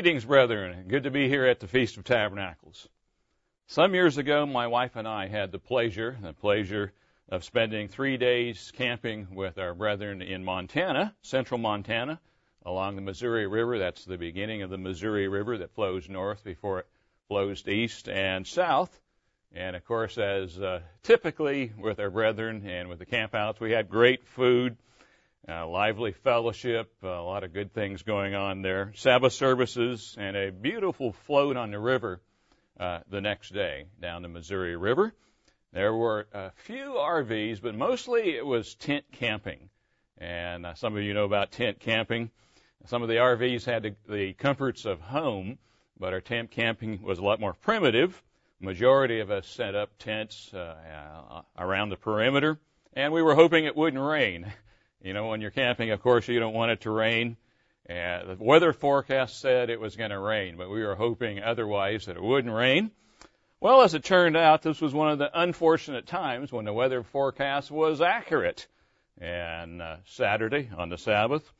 Greetings, brethren. Good to be here at the Feast of Tabernacles. Some years ago, my wife and I had the pleasure, the pleasure of spending three days camping with our brethren in Montana, central Montana, along the Missouri River. That's the beginning of the Missouri River that flows north before it flows east and south. And of course, as uh, typically with our brethren and with the campouts, we had great food, uh, lively fellowship, uh, a lot of good things going on there, Sabbath services, and a beautiful float on the river uh, the next day down the Missouri River. There were a few RVs, but mostly it was tent camping. And uh, some of you know about tent camping. Some of the RVs had the, the comforts of home, but our tent camping was a lot more primitive majority of us set up tents uh, uh, around the perimeter, and we were hoping it wouldn't rain. You know, when you're camping, of course, you don't want it to rain. Uh, the weather forecast said it was going to rain, but we were hoping otherwise that it wouldn't rain. Well, as it turned out, this was one of the unfortunate times when the weather forecast was accurate. And uh, Saturday, on the Sabbath,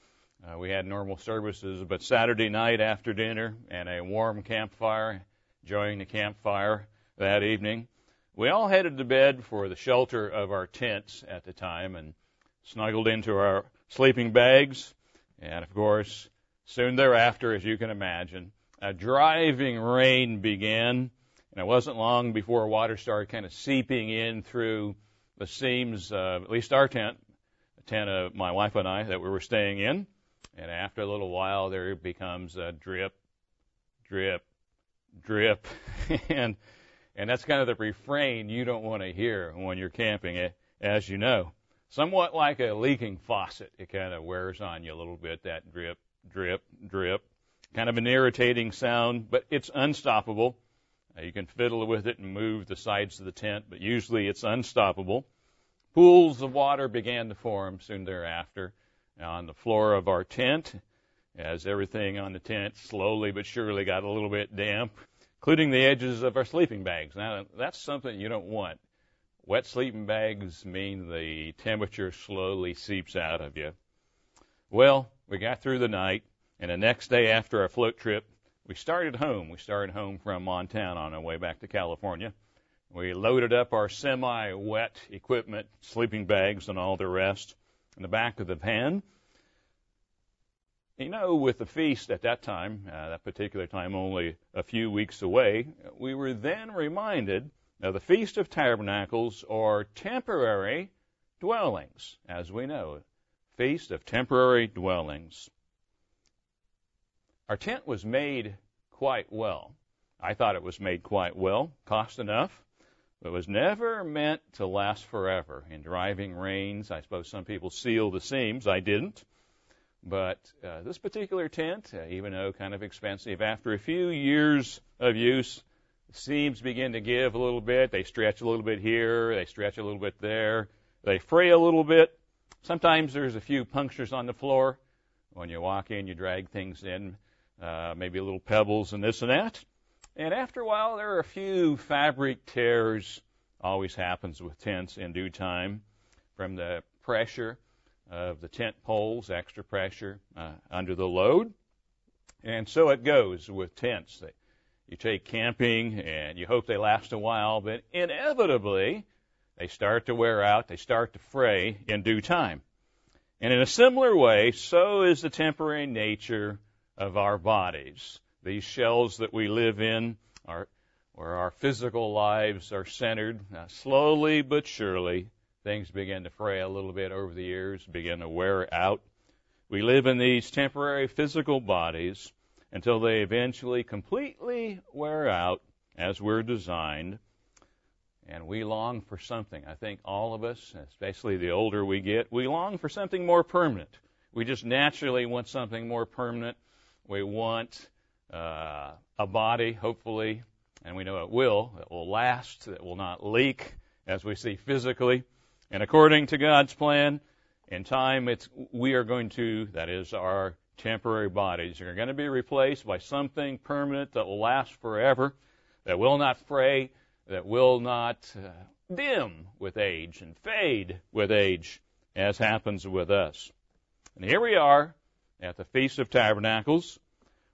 uh, we had normal services, but Saturday night after dinner and a warm campfire, enjoying the campfire that evening, we all headed to bed for the shelter of our tents at the time and snuggled into our sleeping bags. And of course, soon thereafter, as you can imagine, a driving rain began. And it wasn't long before water started kind of seeping in through the seams, of at least our tent, the tent of my wife and I that we were staying in. And after a little while, there becomes a drip, drip, drip. and, and that's kind of the refrain you don't want to hear when you're camping, eh, as you know somewhat like a leaking faucet. It kind of wears on you a little bit, that drip, drip, drip. Kind of an irritating sound, but it's unstoppable. Uh, you can fiddle with it and move the sides of the tent, but usually it's unstoppable. Pools of water began to form soon thereafter on the floor of our tent as everything on the tent slowly but surely got a little bit damp, including the edges of our sleeping bags. Now, that's something you don't want Wet sleeping bags mean the temperature slowly seeps out of you. Well, we got through the night, and the next day after our float trip, we started home. We started home from Montana on our way back to California. We loaded up our semi-wet equipment, sleeping bags and all the rest in the back of the van. You know, with the feast at that time, uh, that particular time only a few weeks away, we were then reminded now, the Feast of Tabernacles are temporary dwellings, as we know. Feast of temporary dwellings. Our tent was made quite well. I thought it was made quite well, cost enough, but was never meant to last forever. In driving rains, I suppose some people seal the seams. I didn't. But uh, this particular tent, uh, even though kind of expensive, after a few years of use, seams begin to give a little bit. They stretch a little bit here. They stretch a little bit there. They fray a little bit. Sometimes there's a few punctures on the floor. When you walk in, you drag things in, uh, maybe a little pebbles and this and that. And after a while, there are a few fabric tears. Always happens with tents in due time from the pressure of the tent poles, extra pressure uh, under the load. And so it goes with tents. They you take camping and you hope they last a while, but inevitably they start to wear out, they start to fray in due time. And in a similar way, so is the temporary nature of our bodies. These shells that we live in are where our physical lives are centered. Now, slowly but surely, things begin to fray a little bit over the years, begin to wear out. We live in these temporary physical bodies until they eventually completely wear out as we're designed. And we long for something. I think all of us, especially the older we get, we long for something more permanent. We just naturally want something more permanent. We want uh, a body, hopefully, and we know it will, that will last, that will not leak, as we see physically. And according to God's plan, in time, it's we are going to, that is, our temporary bodies are going to be replaced by something permanent that will last forever, that will not fray, that will not uh, dim with age and fade with age, as happens with us. And here we are at the Feast of Tabernacles.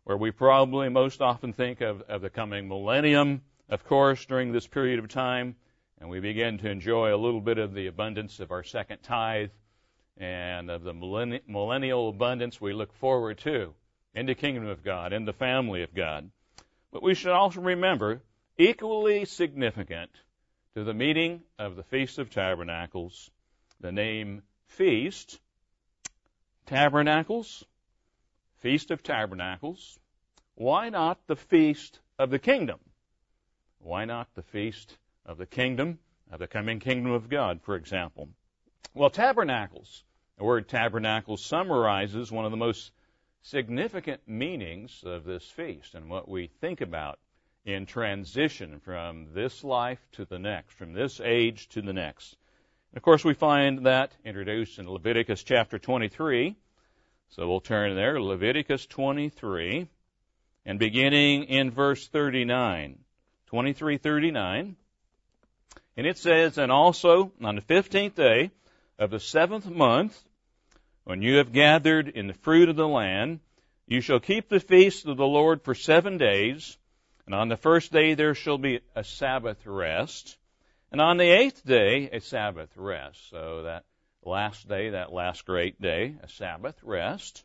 where we probably most often think of, of the coming millennium, of course, during this period of time, and we begin to enjoy a little bit of the abundance of our second tithe and of the millennial abundance we look forward to in the kingdom of God, in the family of God. But we should also remember, equally significant to the meeting of the Feast of Tabernacles, the name feast, tabernacles, Feast of Tabernacles. Why not the Feast of the Kingdom? Why not the Feast of the Kingdom, of the coming Kingdom of God, for example? Well, tabernacles. The word tabernacle summarizes one of the most significant meanings of this feast and what we think about in transition from this life to the next, from this age to the next. And Of course, we find that introduced in Leviticus chapter 23. So we'll turn there, Leviticus 23, and beginning in verse 39. 23:39. And it says, And also on the fifteenth day of the seventh month, when you have gathered in the fruit of the land, you shall keep the feast of the Lord for seven days, and on the first day there shall be a Sabbath rest. And on the eighth day, a Sabbath rest. So that last day, that last great day, a Sabbath rest.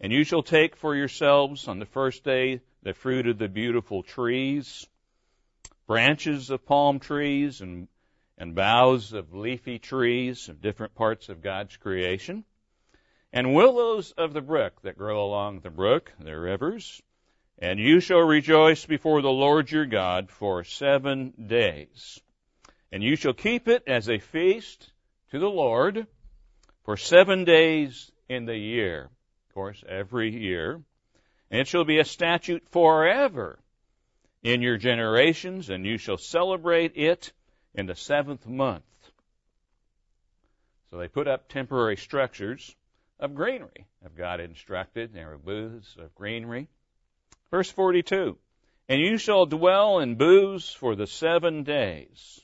And you shall take for yourselves on the first day the fruit of the beautiful trees, branches of palm trees and, and boughs of leafy trees of different parts of God's creation, and willows of the brook that grow along the brook, the rivers, and you shall rejoice before the Lord your God for seven days. And you shall keep it as a feast to the Lord for seven days in the year. Of course, every year. And it shall be a statute forever in your generations, and you shall celebrate it in the seventh month. So they put up temporary structures of greenery, of God instructed. There were booths of greenery. Verse 42. And you shall dwell in booths for the seven days.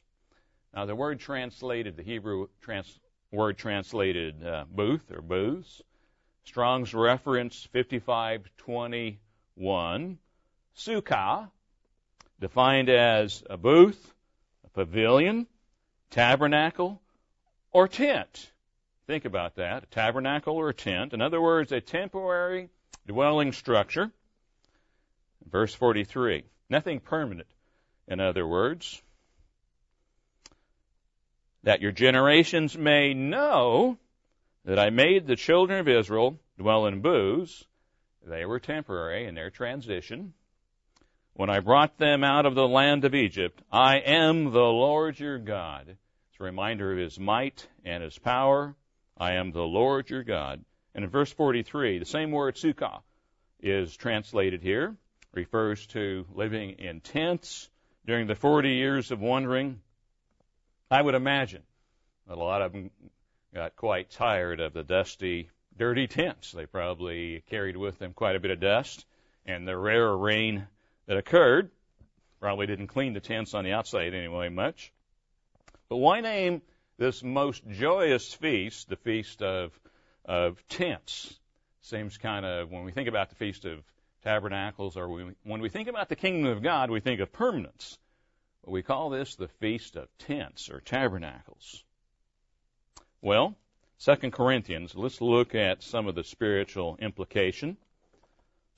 Now, the word translated, the Hebrew trans, word translated uh, booth or booths, Strong's reference 5521, sukkah, defined as a booth, a pavilion, tabernacle, or tent. Think about that, a tabernacle or a tent. In other words, a temporary dwelling structure. Verse 43. Nothing permanent, in other words that your generations may know that I made the children of Israel dwell in booths. They were temporary in their transition. When I brought them out of the land of Egypt, I am the Lord your God. It's a reminder of his might and his power. I am the Lord your God. And in verse 43, the same word sukkah is translated here, refers to living in tents during the 40 years of wandering I would imagine that a lot of them got quite tired of the dusty, dirty tents. They probably carried with them quite a bit of dust, and the rare rain that occurred probably didn't clean the tents on the outside anyway much. But why name this most joyous feast the Feast of, of Tents? Seems kind of, when we think about the Feast of Tabernacles, or we, when we think about the kingdom of God, we think of permanence. We call this the Feast of Tents or Tabernacles. Well, 2 Corinthians, let's look at some of the spiritual implication.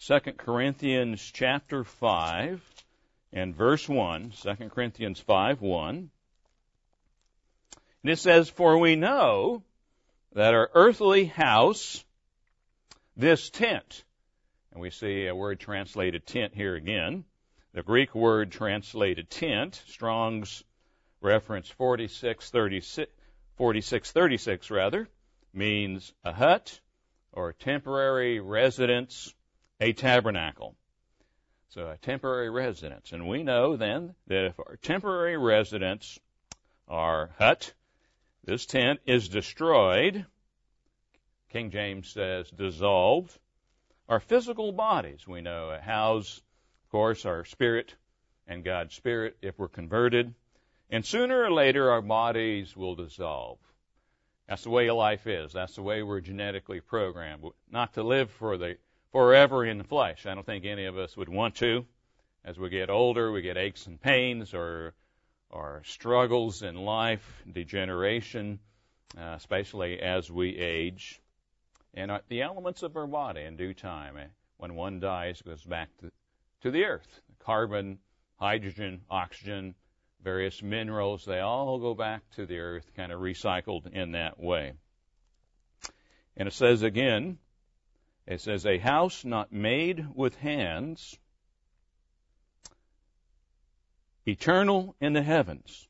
2 Corinthians chapter 5 and verse 1, 2 Corinthians 5 1. And it says, For we know that our earthly house, this tent, and we see a word translated tent here again, the Greek word translated tent, Strong's reference 4636, 4636 rather, means a hut or a temporary residence, a tabernacle. So a temporary residence. And we know then that if our temporary residence, our hut, this tent is destroyed, King James says dissolved, our physical bodies, we know, house of course, our spirit and God's spirit if we're converted. And sooner or later, our bodies will dissolve. That's the way life is. That's the way we're genetically programmed. Not to live for the forever in the flesh. I don't think any of us would want to. As we get older, we get aches and pains or or struggles in life, degeneration, uh, especially as we age. And uh, the elements of our body in due time, eh, when one dies, goes back to, to the earth. Carbon, hydrogen, oxygen, various minerals, they all go back to the earth, kind of recycled in that way. And it says again, it says, a house not made with hands, eternal in the heavens.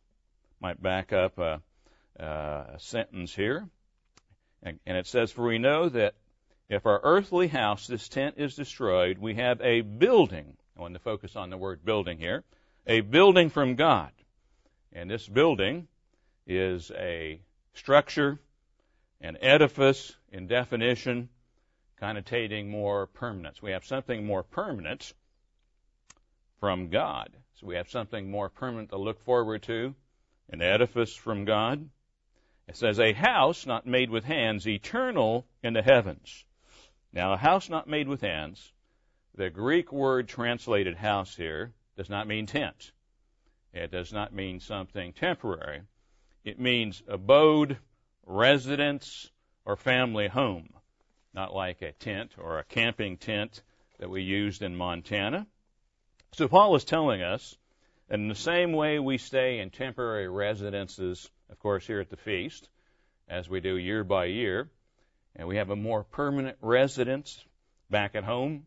Might back up a, a sentence here. And, and it says, For we know that if our earthly house, this tent, is destroyed, we have a building. I want to focus on the word building here. A building from God. And this building is a structure, an edifice in definition, connotating more permanence. We have something more permanent from God. So we have something more permanent to look forward to, an edifice from God. It says, a house not made with hands, eternal in the heavens. Now, a house not made with hands, the Greek word translated house here does not mean tent. It does not mean something temporary. It means abode, residence, or family home. Not like a tent or a camping tent that we used in Montana. So Paul is telling us in the same way we stay in temporary residences, of course, here at the feast, as we do year by year, and we have a more permanent residence back at home.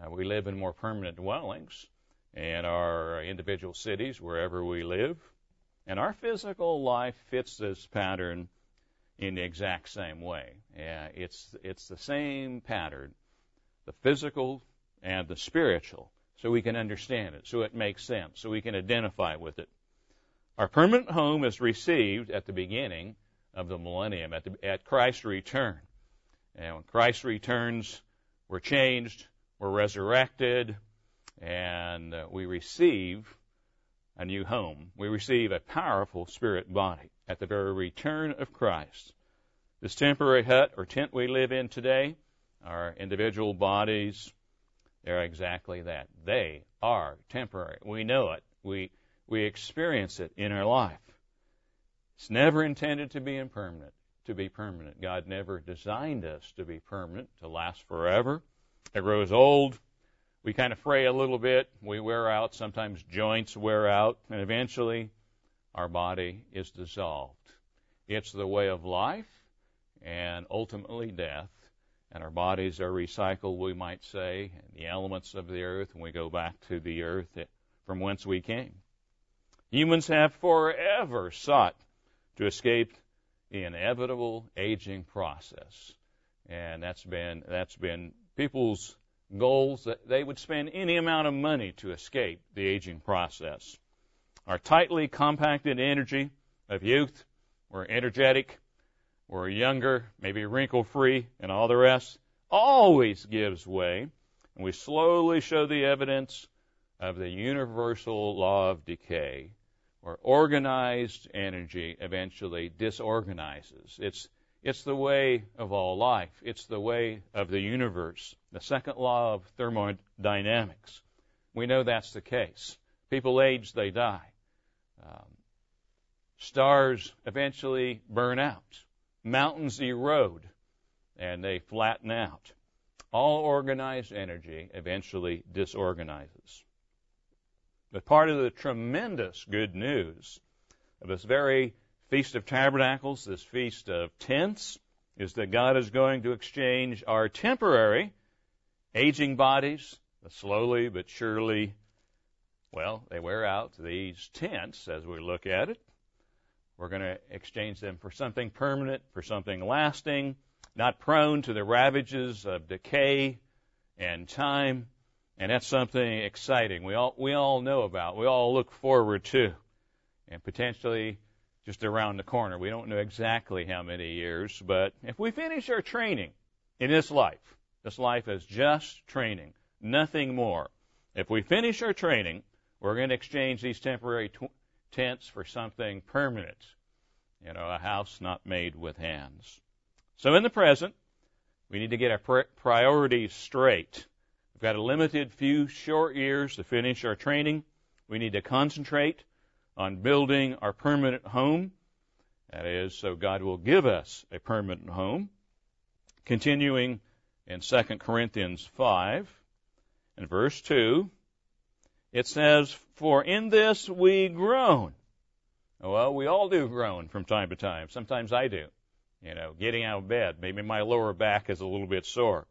Uh, we live in more permanent dwellings in our individual cities, wherever we live. And our physical life fits this pattern in the exact same way. Uh, it's, it's the same pattern, the physical and the spiritual so we can understand it, so it makes sense, so we can identify with it. Our permanent home is received at the beginning of the millennium, at, the, at Christ's return. And when Christ returns, we're changed, we're resurrected, and uh, we receive a new home. We receive a powerful spirit body at the very return of Christ. This temporary hut or tent we live in today, our individual bodies, they're exactly that. They are temporary. We know it. We, we experience it in our life. It's never intended to be impermanent, to be permanent. God never designed us to be permanent, to last forever. It grows old. We kind of fray a little bit. We wear out. Sometimes joints wear out. And eventually, our body is dissolved. It's the way of life and ultimately death and our bodies are recycled, we might say, the elements of the earth, and we go back to the earth from whence we came. Humans have forever sought to escape the inevitable aging process. And that's been, that's been people's goals that they would spend any amount of money to escape the aging process. Our tightly compacted energy of youth, we're energetic, we're younger, maybe wrinkle free, and all the rest, always gives way. And we slowly show the evidence of the universal law of decay, where organized energy eventually disorganizes. It's, it's the way of all life. It's the way of the universe. The second law of thermodynamics. We know that's the case. People age, they die. Um, stars eventually burn out mountains erode and they flatten out. All organized energy eventually disorganizes. But part of the tremendous good news of this very Feast of Tabernacles, this Feast of Tents, is that God is going to exchange our temporary aging bodies, slowly but surely, well, they wear out these tents as we look at it, we're going to exchange them for something permanent, for something lasting, not prone to the ravages of decay and time. And that's something exciting. We all, we all know about. We all look forward to. And potentially just around the corner. We don't know exactly how many years, but if we finish our training in this life, this life is just training, nothing more. If we finish our training, we're going to exchange these temporary tents for something permanent. You know, a house not made with hands. So in the present, We need to get our priorities straight. We've got a limited few short years to finish our training. We need to concentrate on building our permanent home. That is, so God will give us a permanent home. Continuing in 2 Corinthians 5 and verse 2, it says, For in this we groan. Well, we all do groan from time to time. Sometimes I do. You know, getting out of bed. Maybe my lower back is a little bit sore.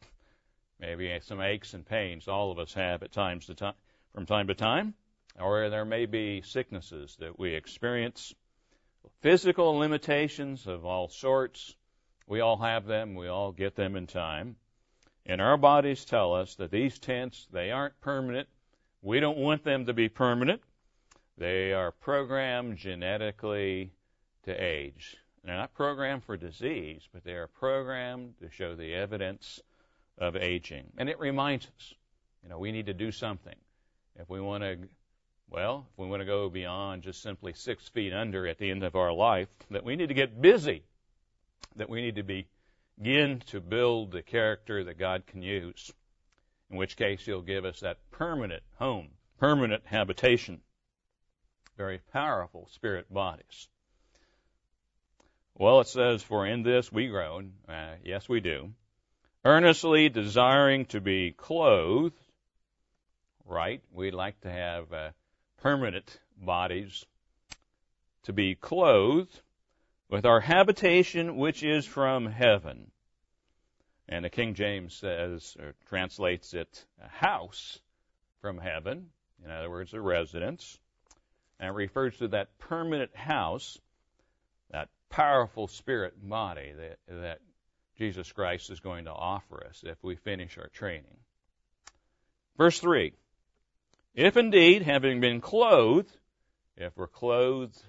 Maybe some aches and pains all of us have at times to time, from time to time. Or there may be sicknesses that we experience. Physical limitations of all sorts. We all have them. We all get them in time. And our bodies tell us that these tents, they aren't permanent. We don't want them to be permanent. They are programmed genetically to age. They're not programmed for disease, but they are programmed to show the evidence of aging. And it reminds us, you know, we need to do something. If we want to, well, if we want to go beyond just simply six feet under at the end of our life, that we need to get busy, that we need to begin to build the character that God can use, in which case He'll give us that permanent home, permanent habitation very powerful spirit bodies. Well, it says, For in this we groan. Uh, yes, we do. Earnestly desiring to be clothed. Right? We'd like to have uh, permanent bodies. To be clothed with our habitation which is from heaven. And the King James says, or translates it, a house from heaven. In other words, a residence and refers to that permanent house, that powerful spirit body that, that Jesus Christ is going to offer us if we finish our training. Verse 3 If indeed, having been clothed, if we're clothed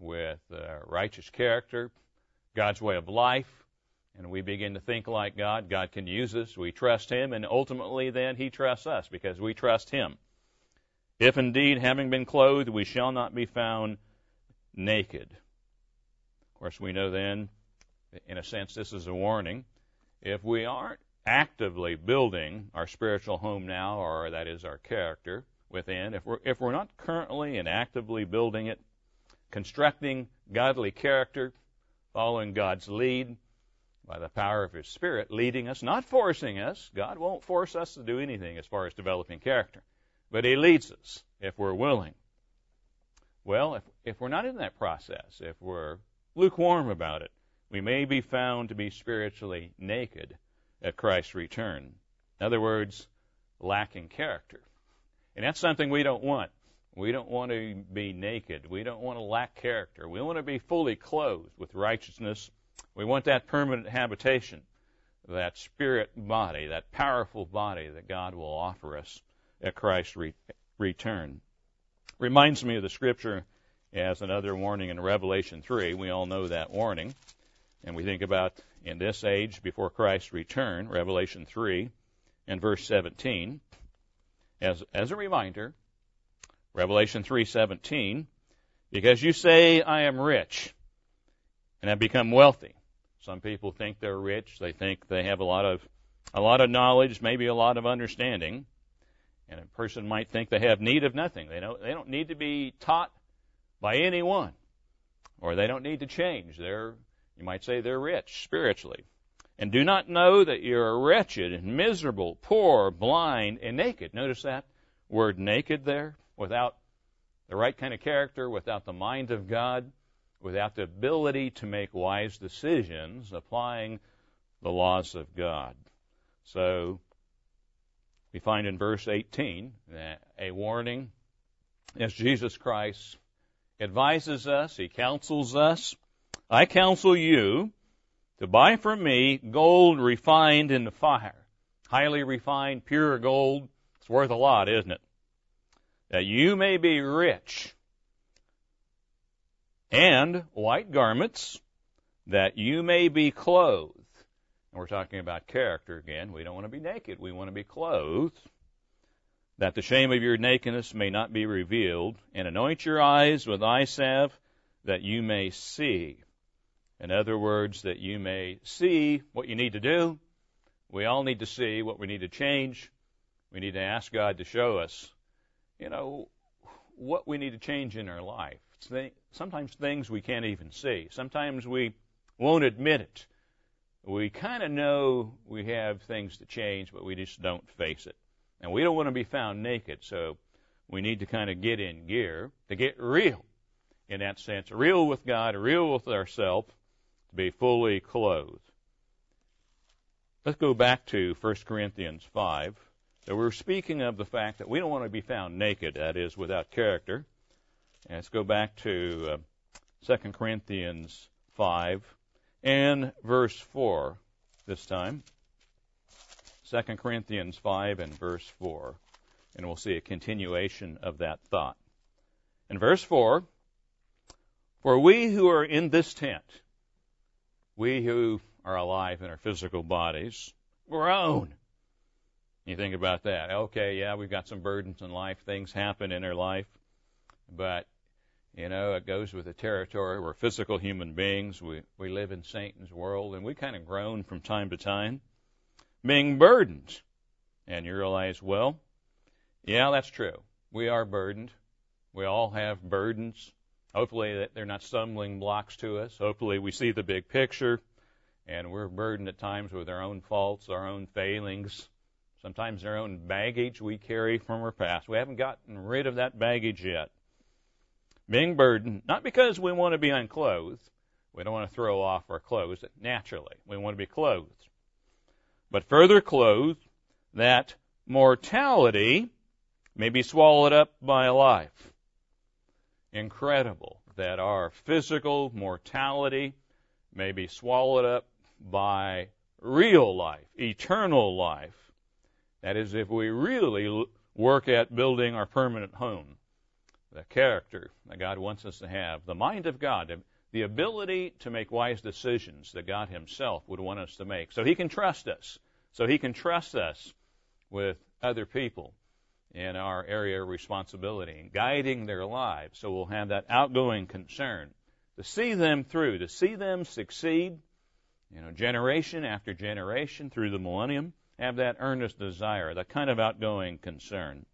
with uh, righteous character, God's way of life, and we begin to think like God, God can use us, we trust Him, and ultimately then He trusts us because we trust Him. If indeed, having been clothed, we shall not be found naked. Of course, we know then, in a sense, this is a warning. If we aren't actively building our spiritual home now, or that is our character within, if we're, if we're not currently and actively building it, constructing godly character, following God's lead by the power of His Spirit, leading us, not forcing us. God won't force us to do anything as far as developing character but He leads us if we're willing. Well, if, if we're not in that process, if we're lukewarm about it, we may be found to be spiritually naked at Christ's return. In other words, lacking character. And that's something we don't want. We don't want to be naked. We don't want to lack character. We want to be fully clothed with righteousness. We want that permanent habitation, that spirit body, that powerful body that God will offer us at Christ's re- return. Reminds me of the scripture as another warning in Revelation 3. We all know that warning. And we think about in this age before Christ's return, Revelation 3 and verse 17. As, as a reminder, Revelation 3:17, because you say I am rich and have become wealthy. Some people think they're rich. They think they have a lot of a lot of knowledge, maybe a lot of understanding. And a person might think they have need of nothing. They don't, they don't need to be taught by anyone. Or they don't need to change. They're, you might say they're rich spiritually. And do not know that you're wretched and miserable, poor, blind, and naked. Notice that word naked there, without the right kind of character, without the mind of God, without the ability to make wise decisions applying the laws of God. So we find in verse 18 a warning as Jesus Christ advises us, he counsels us. I counsel you to buy from me gold refined in the fire. Highly refined, pure gold. It's worth a lot, isn't it? That you may be rich. And white garments, that you may be clothed And we're talking about character again. We don't want to be naked. We want to be clothed, that the shame of your nakedness may not be revealed, and anoint your eyes with eye salve, that you may see. In other words, that you may see what you need to do, we all need to see what we need to change. We need to ask God to show us, you know, what we need to change in our life. Sometimes things we can't even see. Sometimes we won't admit it. We kind of know we have things to change, but we just don't face it. And we don't want to be found naked, so we need to kind of get in gear to get real in that sense, real with God, real with ourselves, to be fully clothed. Let's go back to 1 Corinthians 5. So we're speaking of the fact that we don't want to be found naked, that is, without character. And let's go back to uh, 2 Corinthians 5 and verse 4 this time. 2 Corinthians 5 and verse 4. And we'll see a continuation of that thought. In verse 4, For we who are in this tent, we who are alive in our physical bodies, groan. You think about that. Okay, yeah, we've got some burdens in life. Things happen in our life. But, you know, it goes with the territory. We're physical human beings. We, we live in Satan's world, and we kind of groan from time to time, being burdened. And you realize, well, yeah, that's true. We are burdened. We all have burdens. Hopefully they're not stumbling blocks to us. Hopefully we see the big picture and we're burdened at times with our own faults, our own failings, sometimes our own baggage we carry from our past. We haven't gotten rid of that baggage yet. Being burdened, not because we want to be unclothed, we don't want to throw off our clothes naturally. We want to be clothed. But further clothed, that mortality may be swallowed up by life. Incredible that our physical mortality may be swallowed up by real life, eternal life. That is, if we really work at building our permanent home, the character that God wants us to have, the mind of God, the ability to make wise decisions that God Himself would want us to make, so He can trust us, so He can trust us with other people in our area of responsibility, and guiding their lives, so we'll have that outgoing concern to see them through, to see them succeed, you know, generation after generation through the millennium, have that earnest desire, that kind of outgoing concern.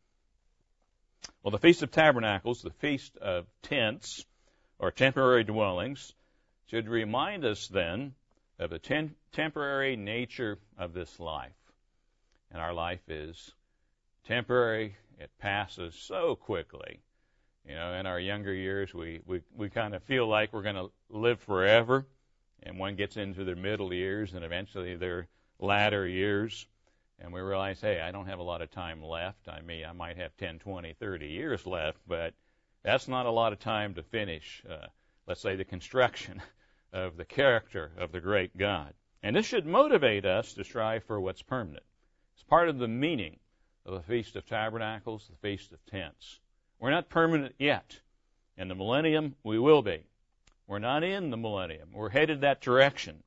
Well, the Feast of Tabernacles, the Feast of Tents, or temporary dwellings, should remind us then of the ten- temporary nature of this life. And our life is temporary, it passes so quickly. You know, in our younger years, we, we, we kind of feel like we're going to live forever and one gets into their middle years and eventually their latter years, and we realize, hey, I don't have a lot of time left. I mean, I might have 10, 20, 30 years left, but that's not a lot of time to finish, uh, let's say, the construction of the character of the great God. And this should motivate us to strive for what's permanent. It's part of the meaning of the Feast of Tabernacles, the Feast of Tents. We're not permanent yet. In the millennium, we will be. We're not in the millennium. We're headed that direction.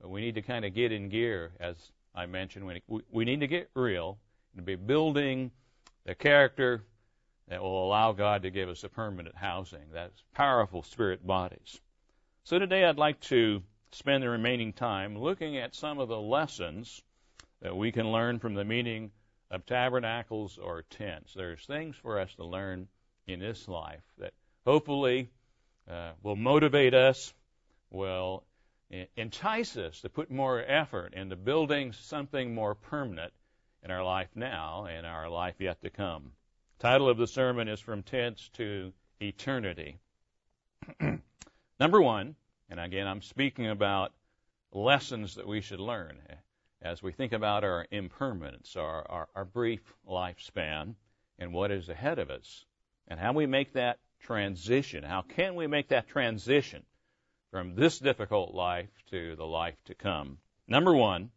But we need to kind of get in gear, as I mentioned. We, we need to get real and be building the character that will allow God to give us a permanent housing. That's powerful spirit bodies. So today I'd like to spend the remaining time looking at some of the lessons that we can learn from the meaning of tabernacles or tents. There's things for us to learn in this life that hopefully uh, will motivate us, will entice us to put more effort into building something more permanent in our life now and our life yet to come. Title of the sermon is From Tents to Eternity. Number one, and again, I'm speaking about lessons that we should learn as we think about our impermanence, our, our, our brief lifespan, and what is ahead of us, and how we make that transition. How can we make that transition from this difficult life to the life to come? Number one,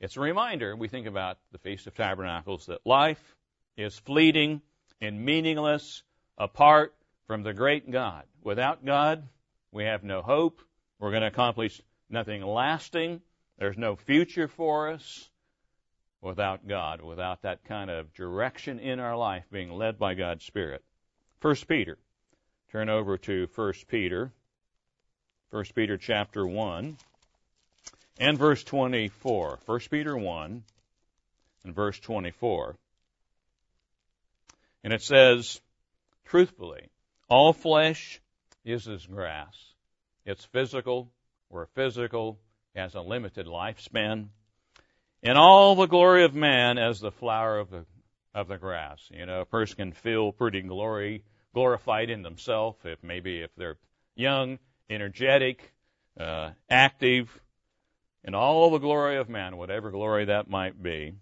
it's a reminder, we think about the Feast of Tabernacles, that life is fleeting and meaningless apart from the great God. Without God, we have no hope. We're going to accomplish nothing lasting. There's no future for us without God, without that kind of direction in our life being led by God's Spirit. First Peter Turn over to 1 Peter, 1 Peter chapter 1. and verse 24. 1 Peter 1 and verse 24. And it says, truthfully, all flesh is as grass. It's physical. We're physical, has a limited lifespan. And all the glory of man as the flower of the of the grass. You know, a person can feel pretty glory glorified in themselves if maybe if they're young, energetic, uh, active, and all the glory of man, whatever glory that might be,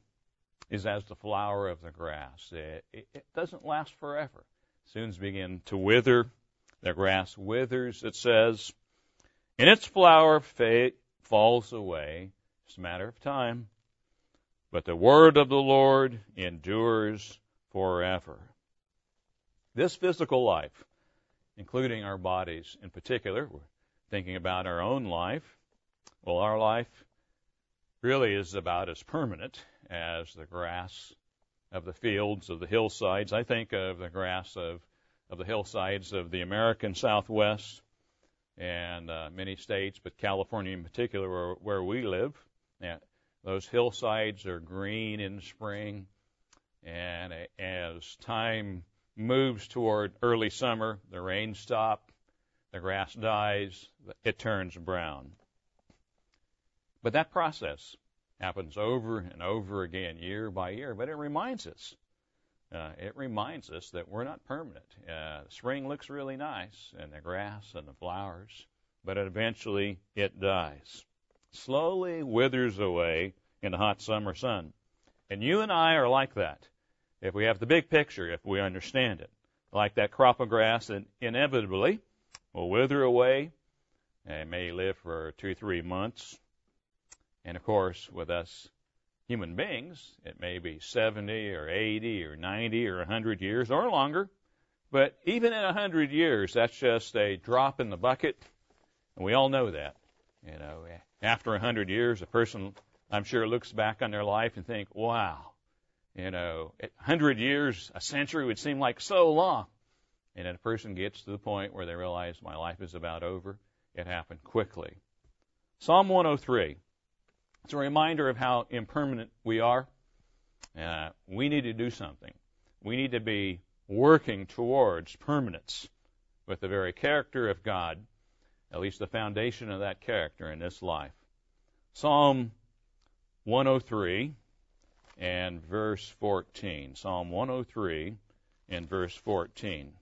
is as the flower of the grass. It, it, it doesn't last forever. Soon begin to wither. The grass withers, it says, and its flower fa- falls away. It's a matter of time. But the word of the Lord endures forever. This physical life, including our bodies in particular, we're thinking about our own life. Well, our life really is about as permanent as the grass of the fields, of the hillsides. I think of the grass of, of the hillsides of the American Southwest and uh, many states, but California in particular, where, where we live. Yeah, those hillsides are green in spring, and as time moves toward early summer, the rain stops, the grass dies, it turns brown. But that process happens over and over again, year by year. But it reminds us, uh, it reminds us that we're not permanent. Uh, spring looks really nice, and the grass and the flowers, but eventually it dies slowly withers away in the hot summer sun. And you and I are like that. If we have the big picture, if we understand it, like that crop of grass that inevitably will wither away and may live for two, three months. And of course, with us human beings, it may be 70 or 80 or 90 or 100 years or longer. But even in 100 years, that's just a drop in the bucket. And we all know that. You know, after a hundred years, a person, I'm sure, looks back on their life and think, wow, you know, a hundred years, a century would seem like so long. And then a person gets to the point where they realize my life is about over. It happened quickly. Psalm 103. It's a reminder of how impermanent we are. Uh, we need to do something. We need to be working towards permanence with the very character of God at least the foundation of that character in this life. Psalm 103 and verse 14. Psalm 103 and verse 14.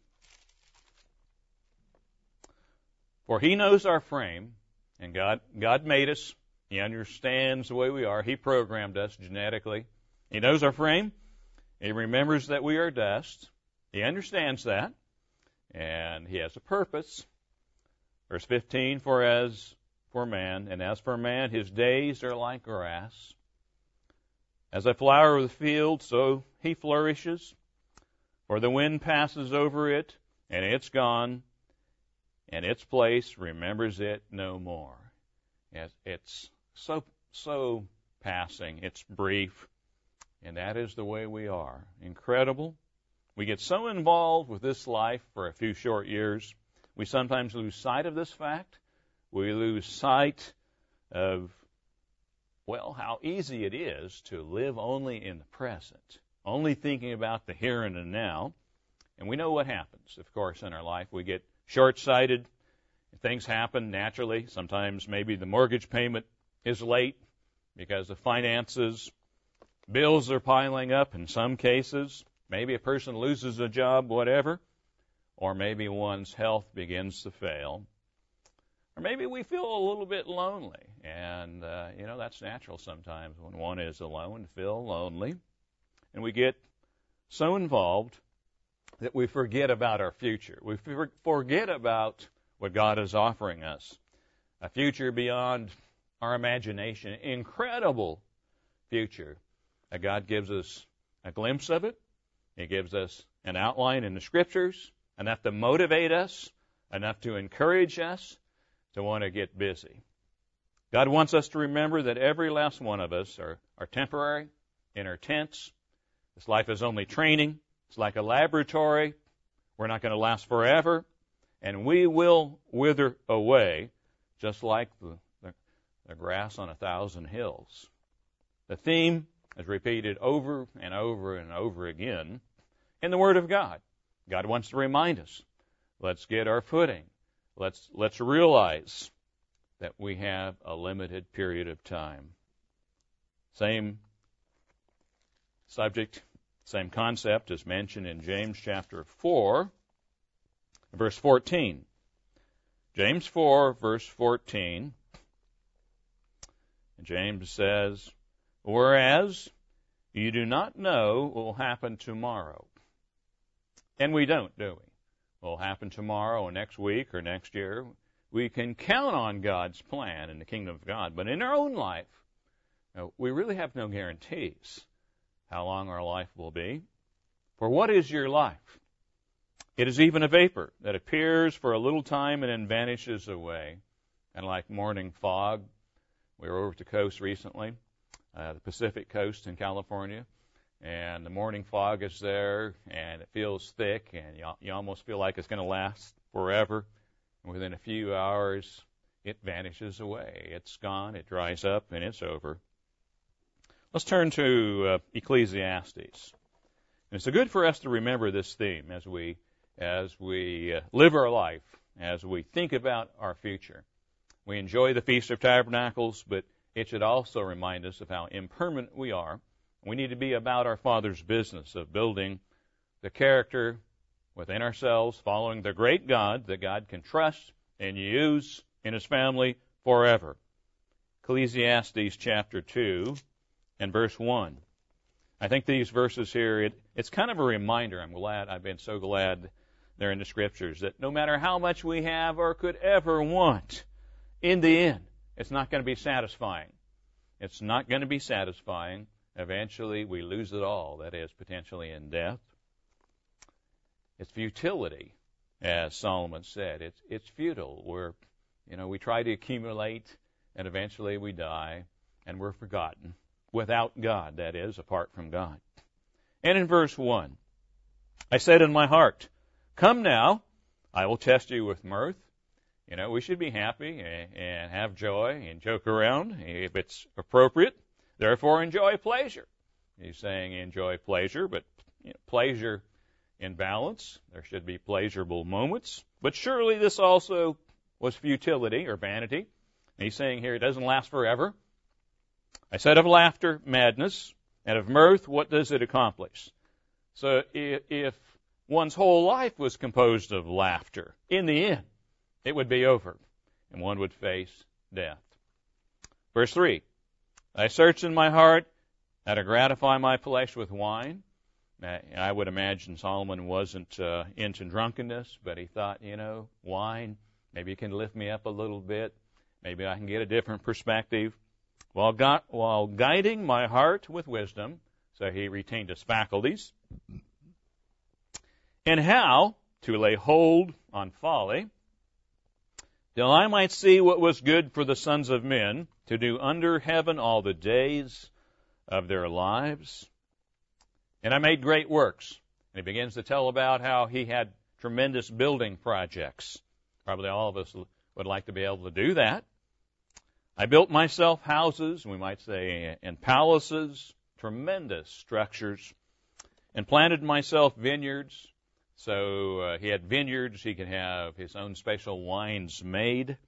For he knows our frame, and God, God made us. He understands the way we are. He programmed us genetically. He knows our frame. He remembers that we are dust. He understands that. And he has a purpose. Verse 15, for as for man, and as for man, his days are like grass. As a flower of the field, so he flourishes. For the wind passes over it, and it's gone, and its place remembers it no more. It's so, so passing. It's brief. And that is the way we are. Incredible. We get so involved with this life for a few short years we sometimes lose sight of this fact. We lose sight of, well, how easy it is to live only in the present, only thinking about the here and the now. And we know what happens, of course, in our life. We get short sighted. Things happen naturally. Sometimes maybe the mortgage payment is late because of finances. Bills are piling up in some cases. Maybe a person loses a job, whatever or maybe one's health begins to fail, or maybe we feel a little bit lonely. And, uh, you know, that's natural sometimes when one is alone, feel lonely. And we get so involved that we forget about our future. We forget about what God is offering us. A future beyond our imagination. Incredible future. That God gives us a glimpse of it. He gives us an outline in the scriptures enough to motivate us, enough to encourage us to want to get busy. God wants us to remember that every last one of us are, are temporary in our tents. This life is only training. It's like a laboratory. We're not going to last forever. And we will wither away, just like the, the, the grass on a thousand hills. The theme is repeated over and over and over again in the Word of God. God wants to remind us. Let's get our footing. Let's, let's realize that we have a limited period of time. Same subject, same concept is mentioned in James chapter 4, verse 14. James 4, verse 14. James says, Whereas you do not know what will happen tomorrow. And we don't, do we? Will happen tomorrow or next week or next year? We can count on God's plan in the kingdom of God, but in our own life, we really have no guarantees how long our life will be. For what is your life? It is even a vapor that appears for a little time and then vanishes away. And like morning fog, we were over the coast recently, uh, the Pacific coast in California, and the morning fog is there, and it feels thick, and you, you almost feel like it's going to last forever. And within a few hours, it vanishes away. It's gone, it dries up, and it's over. Let's turn to uh, Ecclesiastes. And it's good for us to remember this theme as we as we uh, live our life, as we think about our future. We enjoy the Feast of Tabernacles, but it should also remind us of how impermanent we are. We need to be about our Father's business of building the character within ourselves, following the great God that God can trust and use in His family forever. Ecclesiastes chapter 2 and verse 1. I think these verses here, it, it's kind of a reminder. I'm glad, I've been so glad they're in the scriptures, that no matter how much we have or could ever want, in the end, it's not going to be satisfying. It's not going to be satisfying. Eventually, we lose it all, that is, potentially in death. It's futility, as Solomon said. It's, it's futile. We're, you know, we try to accumulate, and eventually we die, and we're forgotten without God, that is, apart from God. And in verse 1, I said in my heart, Come now, I will test you with mirth. You know, we should be happy and have joy and joke around if it's appropriate. Therefore, enjoy pleasure. He's saying enjoy pleasure, but you know, pleasure in balance. There should be pleasurable moments. But surely this also was futility or vanity. He's saying here it doesn't last forever. I said of laughter, madness, and of mirth, what does it accomplish? So if one's whole life was composed of laughter, in the end, it would be over, and one would face death. Verse 3 I searched in my heart how to gratify my flesh with wine. I would imagine Solomon wasn't uh, into drunkenness, but he thought, you know, wine, maybe it can lift me up a little bit. Maybe I can get a different perspective while, gu- while guiding my heart with wisdom, so he retained his faculties, and how to lay hold on folly, till I might see what was good for the sons of men to do under heaven all the days of their lives. And I made great works. And he begins to tell about how he had tremendous building projects. Probably all of us would like to be able to do that. I built myself houses, we might say, and palaces, tremendous structures, and planted myself vineyards. So uh, he had vineyards, he could have his own special wines made,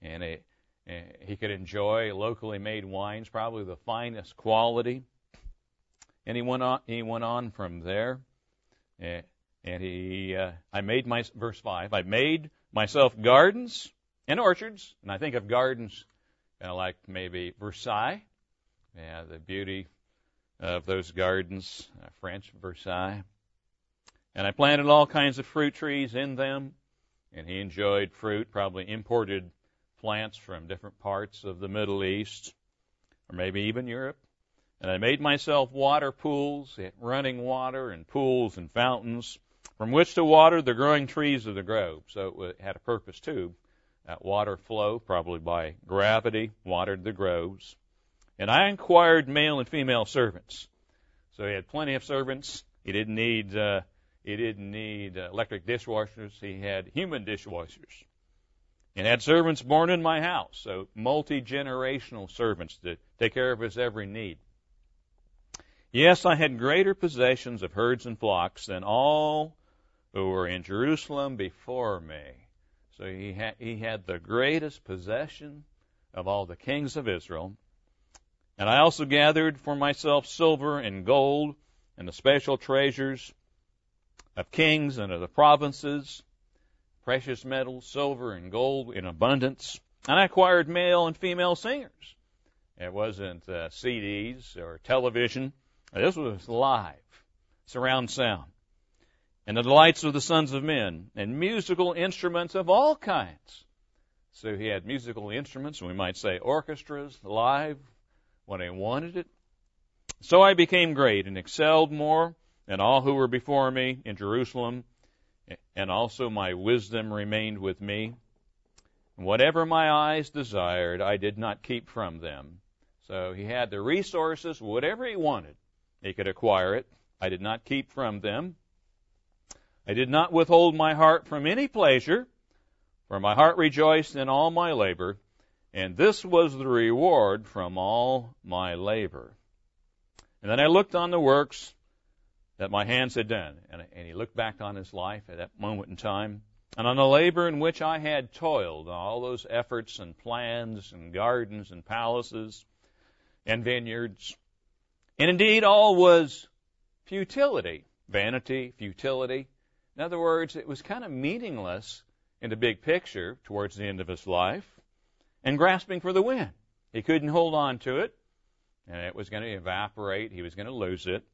and a, he could enjoy locally made wines, probably the finest quality. And he went on. He went on from there, and he. Uh, I made my verse five. I made myself gardens and orchards, and I think of gardens kind like maybe Versailles. Yeah, the beauty of those gardens, uh, French Versailles. And I planted all kinds of fruit trees in them, and he enjoyed fruit, probably imported plants from different parts of the Middle East, or maybe even Europe. And I made myself water pools, running water, and pools and fountains from which to water the growing trees of the grove. So it had a purpose too. That water flow, probably by gravity, watered the groves. And I inquired male and female servants. So he had plenty of servants. He didn't need uh, he didn't need electric dishwashers. He had human dishwashers. And had servants born in my house, so multi generational servants to take care of his every need. Yes, I had greater possessions of herds and flocks than all who were in Jerusalem before me. So he had, he had the greatest possession of all the kings of Israel. And I also gathered for myself silver and gold and the special treasures of kings and of the provinces, precious metals, silver and gold in abundance. And I acquired male and female singers. It wasn't uh, CDs or television. This was live, surround sound. And the delights of the sons of men, and musical instruments of all kinds. So he had musical instruments, and we might say orchestras, live, when he wanted it. So I became great and excelled more than all who were before me in Jerusalem, and also my wisdom remained with me. Whatever my eyes desired, I did not keep from them. So he had the resources, whatever he wanted, he could acquire it. I did not keep from them. I did not withhold my heart from any pleasure, for my heart rejoiced in all my labor, and this was the reward from all my labor. And then I looked on the works that my hands had done. And, and, he looked back on his life at that moment in time, and on the labor in which I had toiled, all those efforts and plans and gardens and palaces and vineyards. And indeed, all was futility, vanity, futility. In other words, it was kind of meaningless in the big picture towards the end of his life and grasping for the wind. He couldn't hold on to it, and it was going to evaporate. He was going to lose it.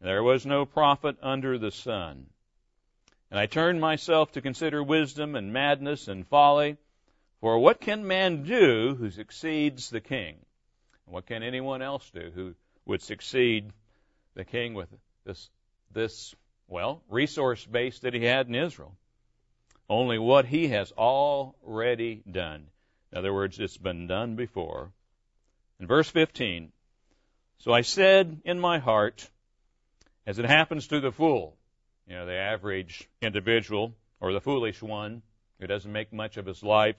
There was no profit under the sun. And I turned myself to consider wisdom and madness and folly. For what can man do who succeeds the king? What can anyone else do who would succeed the king with this, this, well, resource base that he had in Israel? Only what he has already done. In other words, it's been done before. In verse 15, so I said in my heart, as it happens to the fool, you know, the average individual or the foolish one who doesn't make much of his life,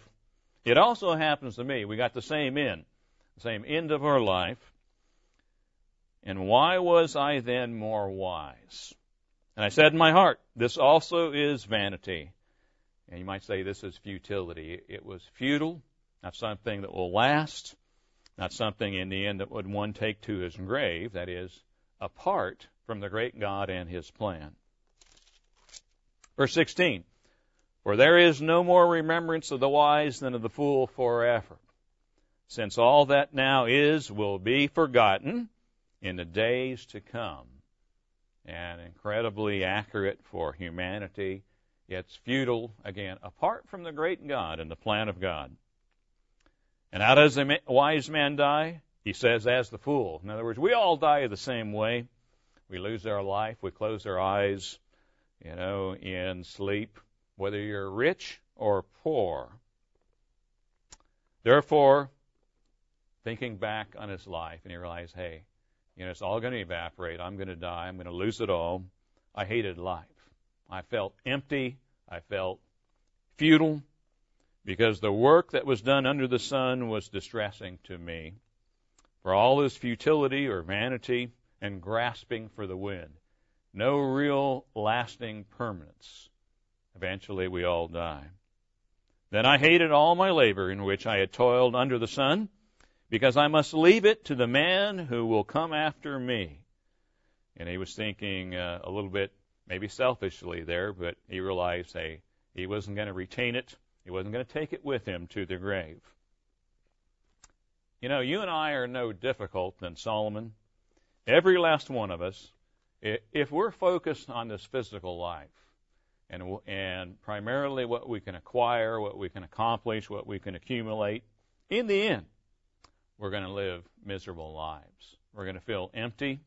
it also happens to me. We got the same end, the same end of our life. And why was I then more wise? And I said in my heart, this also is vanity. And you might say this is futility. It was futile, not something that will last, not something in the end that would one take to his grave, that is, apart from the great God and his plan. Verse 16 For there is no more remembrance of the wise than of the fool forever, since all that now is will be forgotten in the days to come. And incredibly accurate for humanity. It's futile, again, apart from the great God and the plan of God. And how does a wise man die? He says, as the fool. In other words, we all die the same way. We lose our life. We close our eyes, you know, in sleep, whether you're rich or poor. Therefore, thinking back on his life, and he realized, hey, you know, it's all going to evaporate. I'm going to die. I'm going to lose it all. I hated life. I felt empty. I felt futile because the work that was done under the sun was distressing to me. For all this futility or vanity and grasping for the wind, no real lasting permanence. Eventually we all die. Then I hated all my labor in which I had toiled under the sun, because I must leave it to the man who will come after me. And he was thinking uh, a little bit, maybe selfishly there, but he realized, hey, he wasn't going to retain it he wasn't going to take it with him to the grave. You know, you and I are no difficult than Solomon. Every last one of us, if we're focused on this physical life and, and primarily what we can acquire, what we can accomplish, what we can accumulate, in the end, we're going to live miserable lives. We're going to feel empty.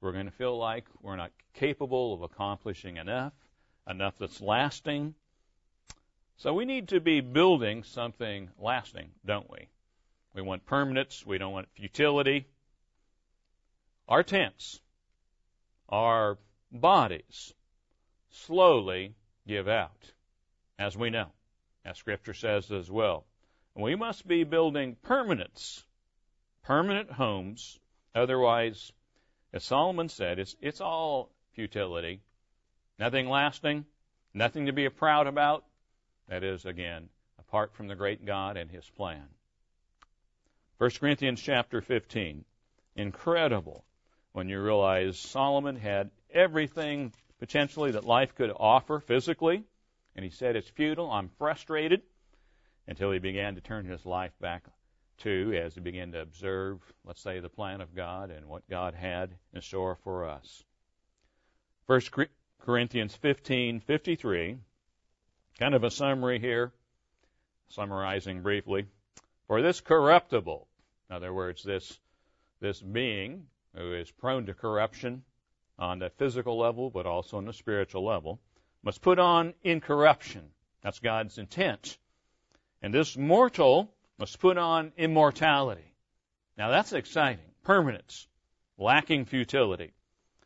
We're going to feel like we're not capable of accomplishing enough, enough that's lasting, so we need to be building something lasting, don't we? We want permanence. We don't want futility. Our tents, our bodies slowly give out, as we know. as Scripture says as well. We must be building permanence, permanent homes. Otherwise, as Solomon said, it's, it's all futility. Nothing lasting, nothing to be proud about. That is, again, apart from the great God and His plan. 1 Corinthians chapter 15. Incredible when you realize Solomon had everything potentially that life could offer physically, and he said, It's futile, I'm frustrated, until he began to turn his life back to as he began to observe, let's say, the plan of God and what God had in store for us. 1 Corinthians 15:53, kind of a summary here, summarizing briefly. For this corruptible, in other words, this this being who is prone to corruption on the physical level, but also on the spiritual level, must put on incorruption. That's God's intent. And this mortal must put on immortality. Now that's exciting. Permanence. Lacking futility.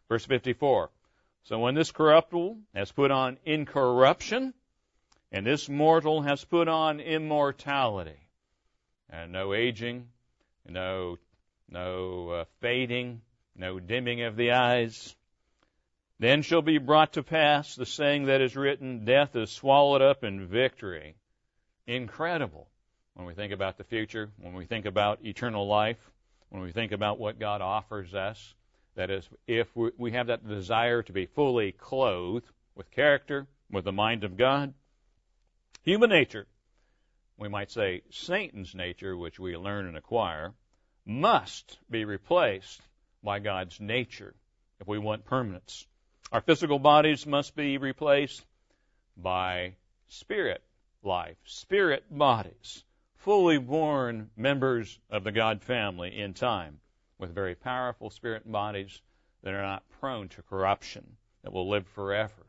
Verse 54. So when this corruptible has put on incorruption, and this mortal has put on immortality, and no aging, no no uh, fading, no dimming of the eyes. Then shall be brought to pass the saying that is written, Death is swallowed up in victory. Incredible when we think about the future, when we think about eternal life, when we think about what God offers us. That is, if we have that desire to be fully clothed with character, with the mind of God, human nature, we might say Satan's nature, which we learn and acquire, must be replaced by God's nature if we want permanence. Our physical bodies must be replaced by spirit life, spirit bodies, fully born members of the God family in time with very powerful spirit bodies that are not prone to corruption, that will live forever.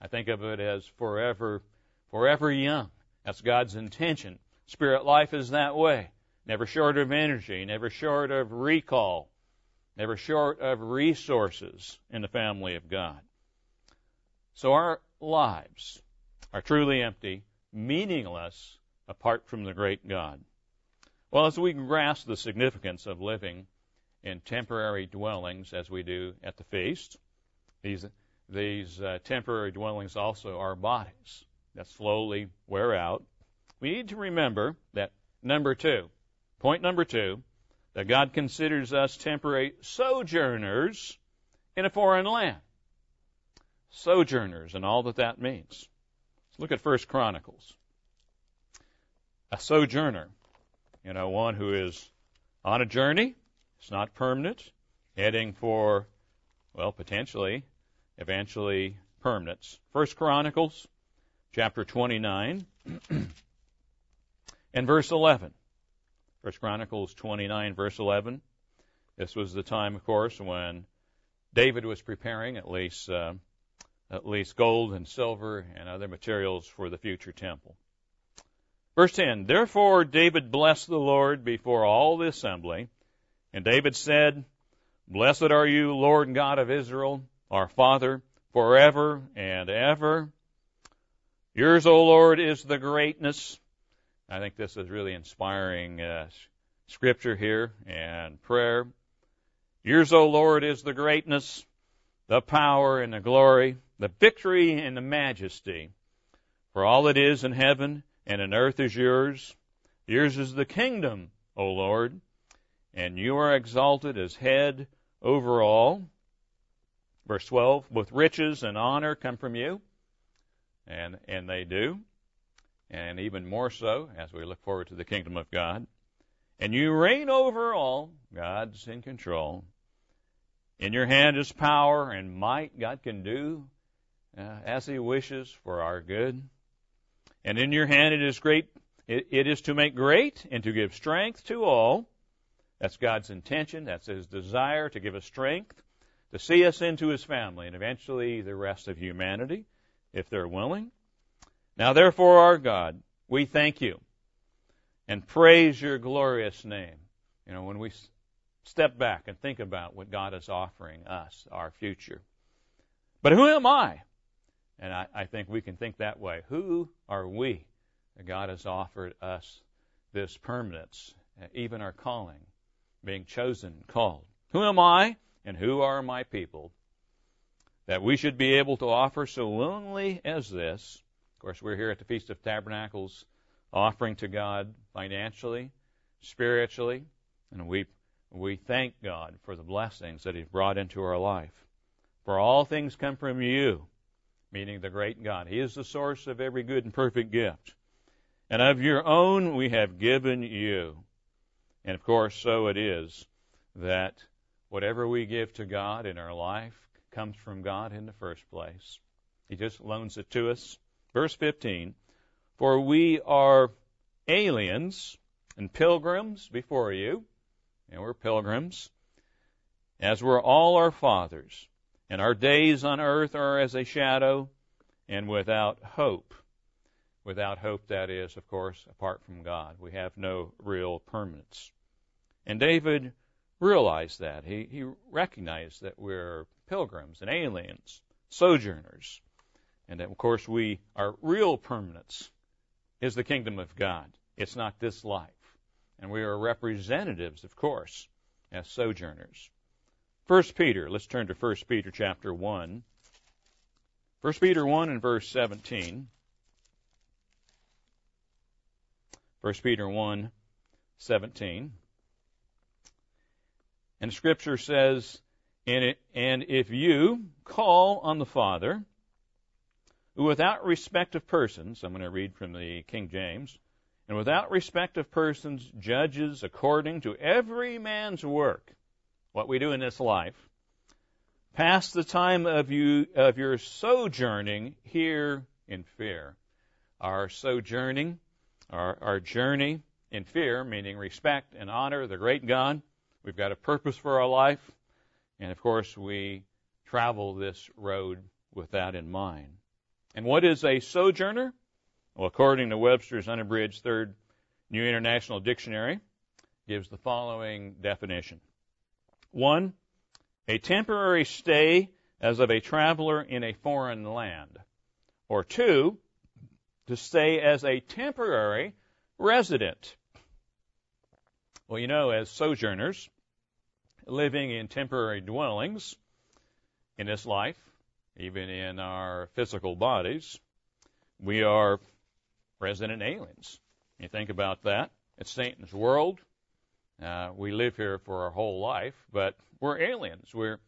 I think of it as forever, forever young. That's God's intention. Spirit life is that way never short of energy, never short of recall, never short of resources in the family of God. So our lives are truly empty, meaningless apart from the great God. Well, as we grasp the significance of living in temporary dwellings as we do at the feast, these these uh, temporary dwellings also are bodies that slowly wear out. We need to remember that number two, Point number two, that God considers us temporary sojourners in a foreign land. Sojourners and all that that means. Let's look at First Chronicles. A sojourner, you know, one who is on a journey, it's not permanent, heading for, well, potentially, eventually permanence. First Chronicles, chapter 29, and verse 11. First Chronicles 29, verse 11. This was the time, of course, when David was preparing at least uh, at least gold and silver and other materials for the future temple. Verse 10 Therefore David blessed the Lord before all the assembly, and David said, Blessed are you, Lord God of Israel, our Father, forever and ever. Yours, O Lord, is the greatness I think this is really inspiring uh, scripture here and prayer. Yours, O Lord, is the greatness, the power, and the glory, the victory and the majesty. For all that is in heaven and in earth is yours. Yours is the kingdom, O Lord, and you are exalted as head over all. Verse 12, both riches and honor come from you, and, and they do and even more so as we look forward to the kingdom of God. And you reign over all. God's in control. In your hand is power and might. God can do uh, as He wishes for our good. And in your hand it is great. It, it is to make great and to give strength to all. That's God's intention. That's His desire to give us strength, to see us into His family, and eventually the rest of humanity, if they're willing. Now therefore, our God, we thank you and praise your glorious name. You know, when we step back and think about what God is offering us, our future. But who am I? And I, I think we can think that way. Who are we that God has offered us this permanence, even our calling, being chosen, called. Who am I and who are my people? That we should be able to offer so willingly as this. Course, we're here at the Feast of Tabernacles offering to God financially, spiritually, and we we thank God for the blessings that He's brought into our life. For all things come from you, meaning the great God. He is the source of every good and perfect gift. And of your own we have given you. And of course, so it is that whatever we give to God in our life comes from God in the first place. He just loans it to us. Verse 15 For we are aliens and pilgrims before you, and we're pilgrims, as were all our fathers. And our days on earth are as a shadow and without hope. Without hope, that is, of course, apart from God. We have no real permanence. And David realized that. He, he recognized that we're pilgrims and aliens, sojourners, and of course, we, our real permanence is the kingdom of God. It's not this life. And we are representatives, of course, as sojourners. First Peter, let's turn to First Peter chapter 1. First Peter 1 and verse 17. First Peter 1, 17. And Scripture says, and if you call on the Father, without respect of persons, I'm going to read from the King James, and without respect of persons judges according to every man's work, what we do in this life, pass the time of you of your sojourning here in fear. Our sojourning, our, our journey in fear, meaning respect and honor the great God. We've got a purpose for our life, and of course we travel this road with that in mind. And what is a sojourner? Well, according to Webster's unabridged Third New International Dictionary, gives the following definition. One, a temporary stay as of a traveler in a foreign land. Or two, to stay as a temporary resident. Well, you know, as sojourners, living in temporary dwellings in this life, even in our physical bodies, we are resident aliens. You think about that. It's Satan's world. Uh, we live here for our whole life, but we're aliens. We're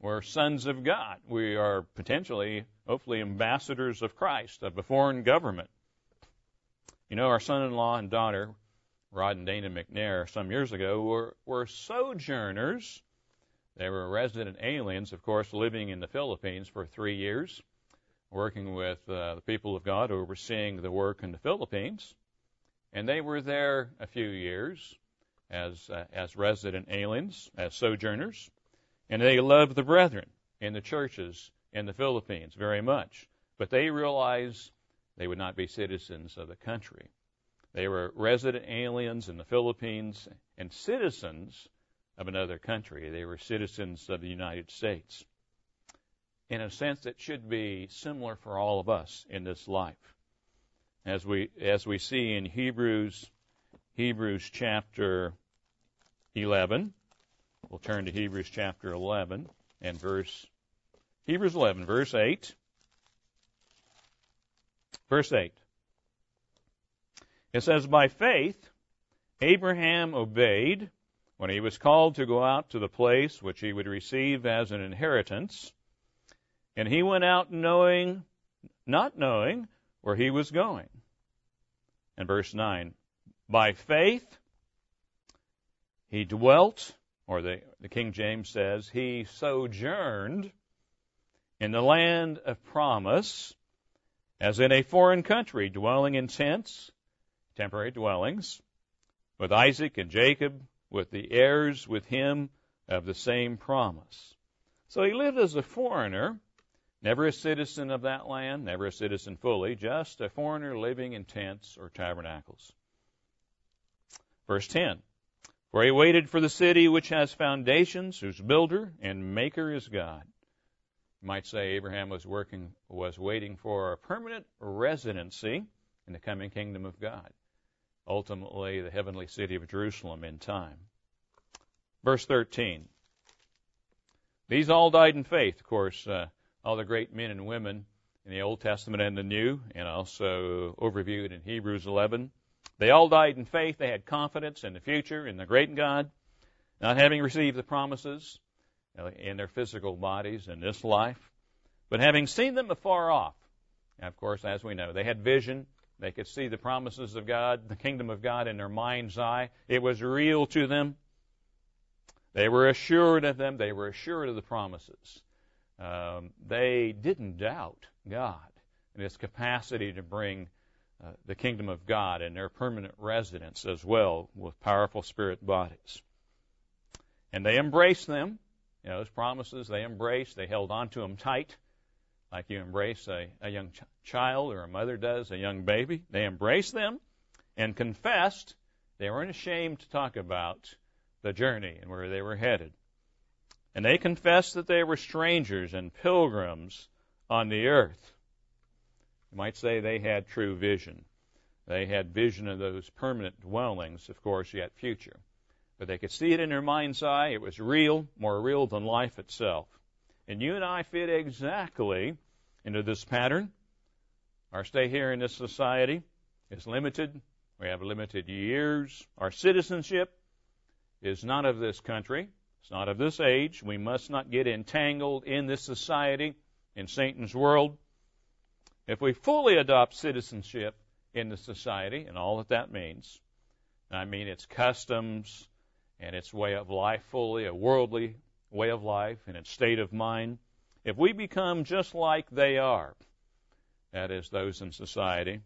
we're sons of God. We are potentially, hopefully, ambassadors of Christ of a foreign government. You know, our son-in-law and daughter, Rod and Dana McNair, some years ago, were were sojourners. They were resident aliens, of course, living in the Philippines for three years working with uh, the people of God overseeing the work in the Philippines. And they were there a few years as, uh, as resident aliens, as sojourners. And they loved the brethren in the churches in the Philippines very much. But they realized they would not be citizens of the country. They were resident aliens in the Philippines and citizens of another country. They were citizens of the United States in a sense that should be similar for all of us in this life. As we as we see in Hebrews Hebrews chapter 11, we'll turn to Hebrews chapter 11 and verse Hebrews 11 verse 8. Verse 8. It says by faith Abraham obeyed when he was called to go out to the place which he would receive as an inheritance and he went out knowing, not knowing where he was going. And verse 9, by faith he dwelt, or the, the King James says, he sojourned in the land of promise, as in a foreign country, dwelling in tents, temporary dwellings, with Isaac and Jacob, with the heirs with him of the same promise. So he lived as a foreigner Never a citizen of that land, never a citizen fully, just a foreigner living in tents or tabernacles. Verse 10 For he waited for the city which has foundations, whose builder and maker is God. You might say Abraham was working, was waiting for a permanent residency in the coming kingdom of God. Ultimately, the heavenly city of Jerusalem in time. Verse 13. These all died in faith. Of course, uh, all the great men and women in the Old Testament and the New, and also overviewed in Hebrews 11. They all died in faith. They had confidence in the future, in the great God, not having received the promises in their physical bodies in this life, but having seen them afar off. Of course, as we know, they had vision. They could see the promises of God, the kingdom of God in their mind's eye. It was real to them. They were assured of them. They were assured of the promises. Um, they didn't doubt God and His capacity to bring uh, the kingdom of God and their permanent residence as well with powerful spirit bodies. And they embraced them. You know, those promises they embraced. They held on to them tight, like you embrace a, a young ch- child or a mother does a young baby. They embraced them and confessed. They weren't ashamed to talk about the journey and where they were headed. And they confessed that they were strangers and pilgrims on the earth. You might say they had true vision. They had vision of those permanent dwellings, of course, yet future. But they could see it in their mind's eye. It was real, more real than life itself. And you and I fit exactly into this pattern. Our stay here in this society is limited. We have limited years. Our citizenship is not of this country. It's not of this age. We must not get entangled in this society, in Satan's world. If we fully adopt citizenship in the society and all that that means, I mean its customs and its way of life fully, a worldly way of life and its state of mind, if we become just like they are, that is, those in society,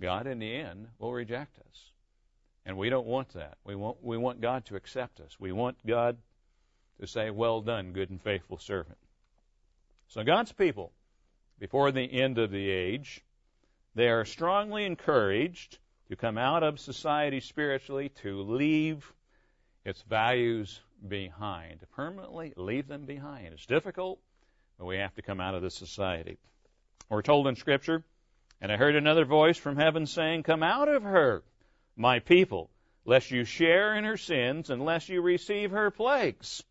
God in the end will reject us. And we don't want that. We want, we want God to accept us. We want God to say, Well done, good and faithful servant. So God's people, before the end of the age, they are strongly encouraged to come out of society spiritually, to leave its values behind, to permanently leave them behind. It's difficult, but we have to come out of this society. We're told in Scripture, and I heard another voice from heaven saying, Come out of her my people, lest you share in her sins, and lest you receive her plagues.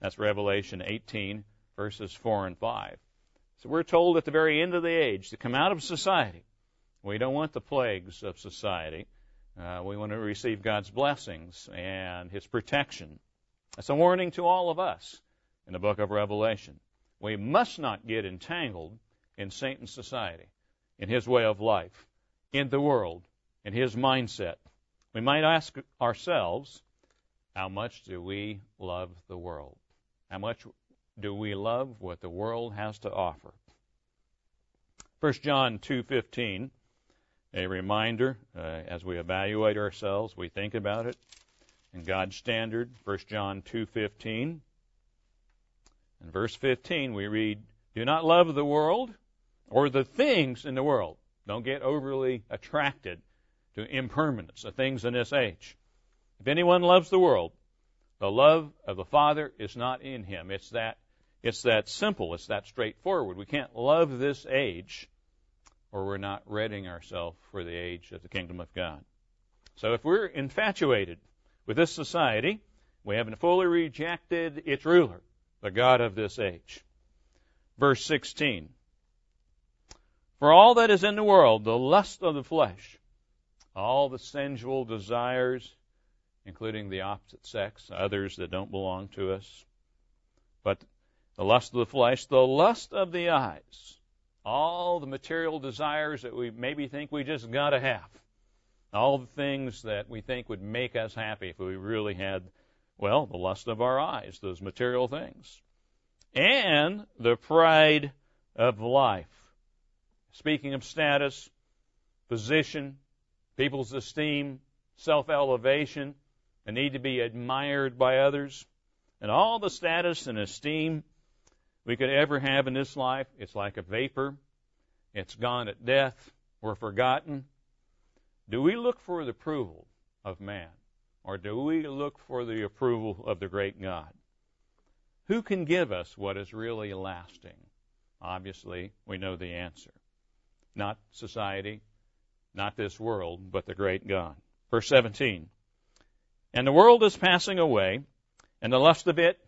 That's Revelation 18, verses 4 and 5. So we're told at the very end of the age to come out of society. We don't want the plagues of society. Uh, we want to receive God's blessings and His protection. That's a warning to all of us in the book of Revelation. We must not get entangled in Satan's society, in his way of life, in the world, in his mindset. We might ask ourselves, how much do we love the world? How much do we love what the world has to offer? 1 John 2:15, a reminder uh, as we evaluate ourselves, we think about it in God's standard. 1 John 2:15. In verse 15 we read, "Do not love the world or the things in the world. Don't get overly attracted to impermanence, the things in this age. If anyone loves the world, the love of the Father is not in him. It's that it's that simple, it's that straightforward. We can't love this age or we're not readying ourselves for the age of the kingdom of God. So if we're infatuated with this society, we haven't fully rejected its ruler, the God of this age. Verse 16. For all that is in the world, the lust of the flesh, all the sensual desires, including the opposite sex, others that don't belong to us. But the lust of the flesh, the lust of the eyes, all the material desires that we maybe think we just gotta have, all the things that we think would make us happy if we really had, well, the lust of our eyes, those material things, and the pride of life. Speaking of status, position, people's esteem, self elevation, the need to be admired by others, and all the status and esteem we could ever have in this life, it's like a vapor. It's gone at death. We're forgotten. Do we look for the approval of man? Or do we look for the approval of the great God? Who can give us what is really lasting? Obviously, we know the answer. Not society, not this world, but the great God. Verse 17. And the world is passing away, and the lust of it,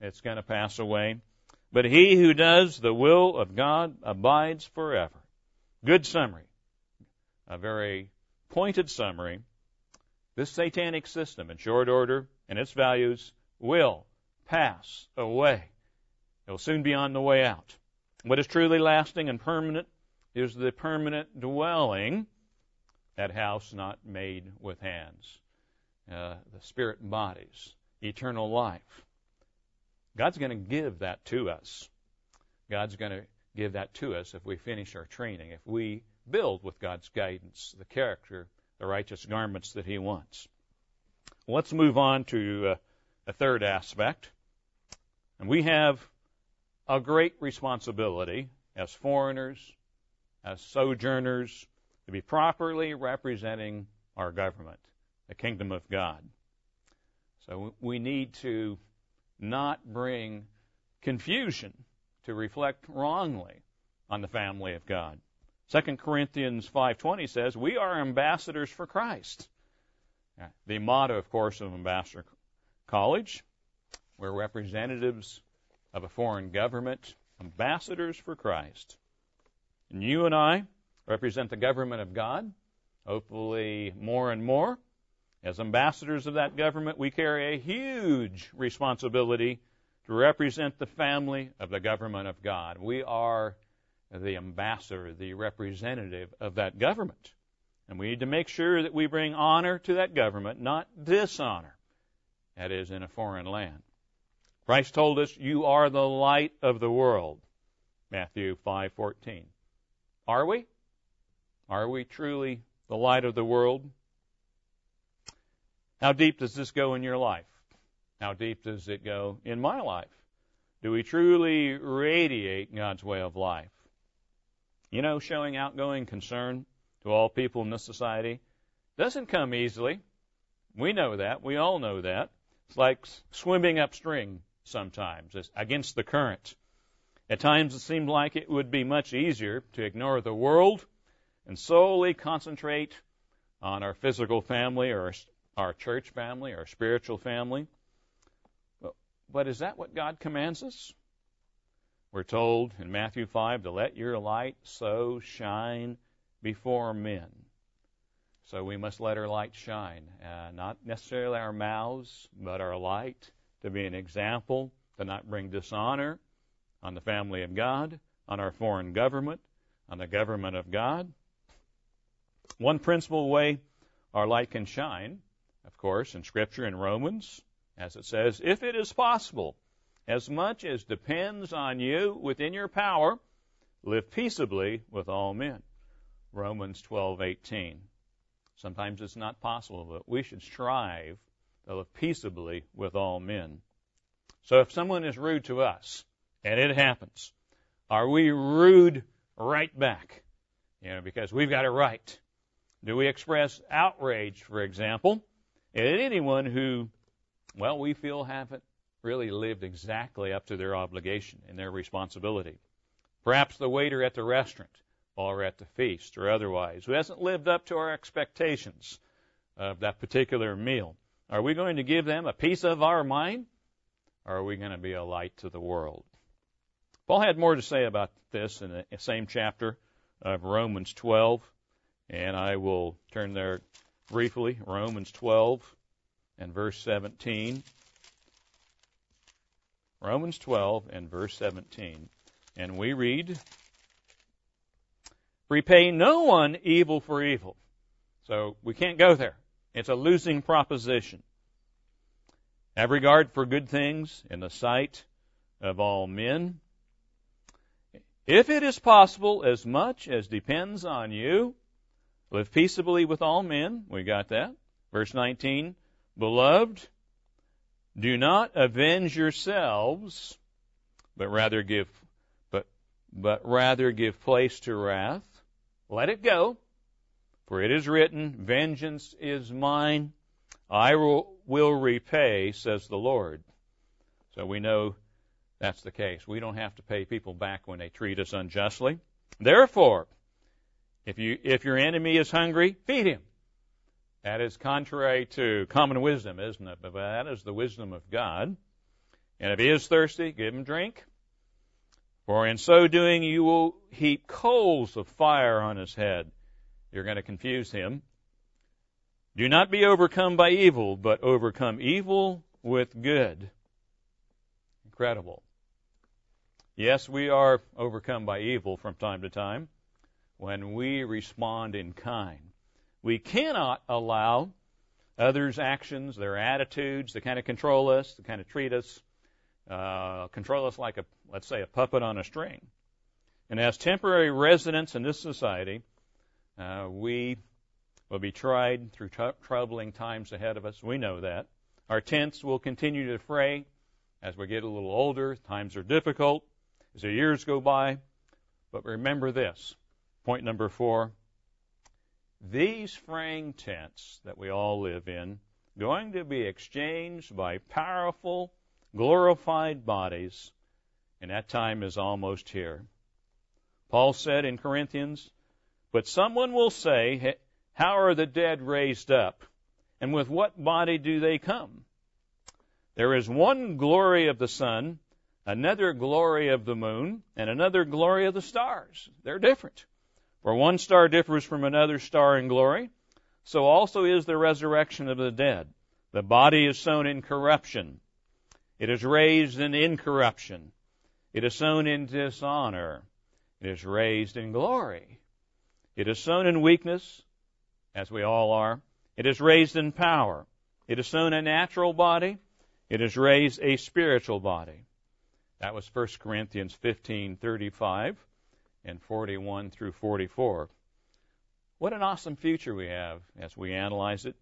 it's going to pass away. But he who does the will of God abides forever. Good summary. A very pointed summary. This satanic system, in short order, and its values will pass away. It will soon be on the way out. What is truly lasting and permanent is the permanent dwelling, that house not made with hands, uh, the spirit bodies, eternal life. God's going to give that to us. God's going to give that to us if we finish our training, if we build with God's guidance the character, the righteous garments that He wants. Let's move on to uh, a third aspect. And we have a great responsibility as foreigners, as sojourners, to be properly representing our government, the kingdom of God. So we need to not bring confusion to reflect wrongly on the family of God. 2 Corinthians 5:20 says, "We are ambassadors for Christ." The motto, of course, of Ambassador College, we're representatives of a foreign government, ambassadors for Christ. And you and I represent the government of God, hopefully more and more. As ambassadors of that government, we carry a huge responsibility to represent the family of the government of God. We are the ambassador, the representative of that government. And we need to make sure that we bring honor to that government, not dishonor. That is, in a foreign land. Christ told us, "You are the light of the world." Matthew 5:14. Are we? Are we truly the light of the world? How deep does this go in your life? How deep does it go in my life? Do we truly radiate God's way of life? You know, showing outgoing concern to all people in this society doesn't come easily. We know that. We all know that. It's like swimming upstream sometimes, it's against the current. At times it seemed like it would be much easier to ignore the world and solely concentrate on our physical family or our church family, our spiritual family. But is that what God commands us? We're told in Matthew 5 to let your light so shine before men. So we must let our light shine, uh, not necessarily our mouths, but our light to be an example, to not bring dishonor on the family of God, on our foreign government, on the government of God. One principal way our light can shine, of course, in Scripture in Romans, as it says, if it is possible, as much as depends on you within your power, live peaceably with all men. Romans 12:18. Sometimes it's not possible, but we should strive to live peaceably with all men. So if someone is rude to us, and it happens, are we rude right back? You know, because we've got it right. Do we express outrage, for example, at anyone who, well, we feel haven't really lived exactly up to their obligation and their responsibility? Perhaps the waiter at the restaurant or at the feast or otherwise who hasn't lived up to our expectations of that particular meal. Are we going to give them a piece of our mind or are we going to be a light to the world? Paul had more to say about this in the same chapter of Romans 12. And I will turn there briefly, Romans 12 and verse 17. Romans 12 and verse 17. And we read, Repay no one evil for evil. So we can't go there. It's a losing proposition. Have regard for good things in the sight of all men. If it is possible, as much as depends on you, Live peaceably with all men. We got that. Verse 19. Beloved, do not avenge yourselves, but rather give, but, but rather give place to wrath. Let it go. For it is written, vengeance is mine. I will, will repay, says the Lord. So we know that's the case. We don't have to pay people back when they treat us unjustly. Therefore, If you if your enemy is hungry, feed him. That is contrary to common wisdom, isn't it? But that is the wisdom of God. And if he is thirsty, give him drink. For in so doing you will heap coals of fire on his head. You're going to confuse him. Do not be overcome by evil, but overcome evil with good. Incredible. Yes, we are overcome by evil from time to time when we respond in kind. We cannot allow others' actions, their attitudes, to kind of control us, to kind of treat us, uh, control us like a, let's say, a puppet on a string. And as temporary residents in this society, uh, we will be tried through tr- troubling times ahead of us. We know that. Our tents will continue to fray as we get a little older. Times are difficult as the years go by. But remember this point number four these fraying tents that we all live in going to be exchanged by powerful, glorified bodies, and that time is almost here. Paul said in Corinthians, But someone will say, How are the dead raised up? And with what body do they come? There is one glory of the sun, another glory of the moon, and another glory of the stars. They're different. For one star differs from another star in glory, so also is the resurrection of the dead. The body is sown in corruption. It is raised in incorruption. It is sown in dishonor. It is raised in glory. It is sown in weakness, as we all are. It is raised in power. It is sown a natural body. It is raised a spiritual body. That was 1 Corinthians 15:35 and 41 through 44. What an awesome future we have as we analyze it.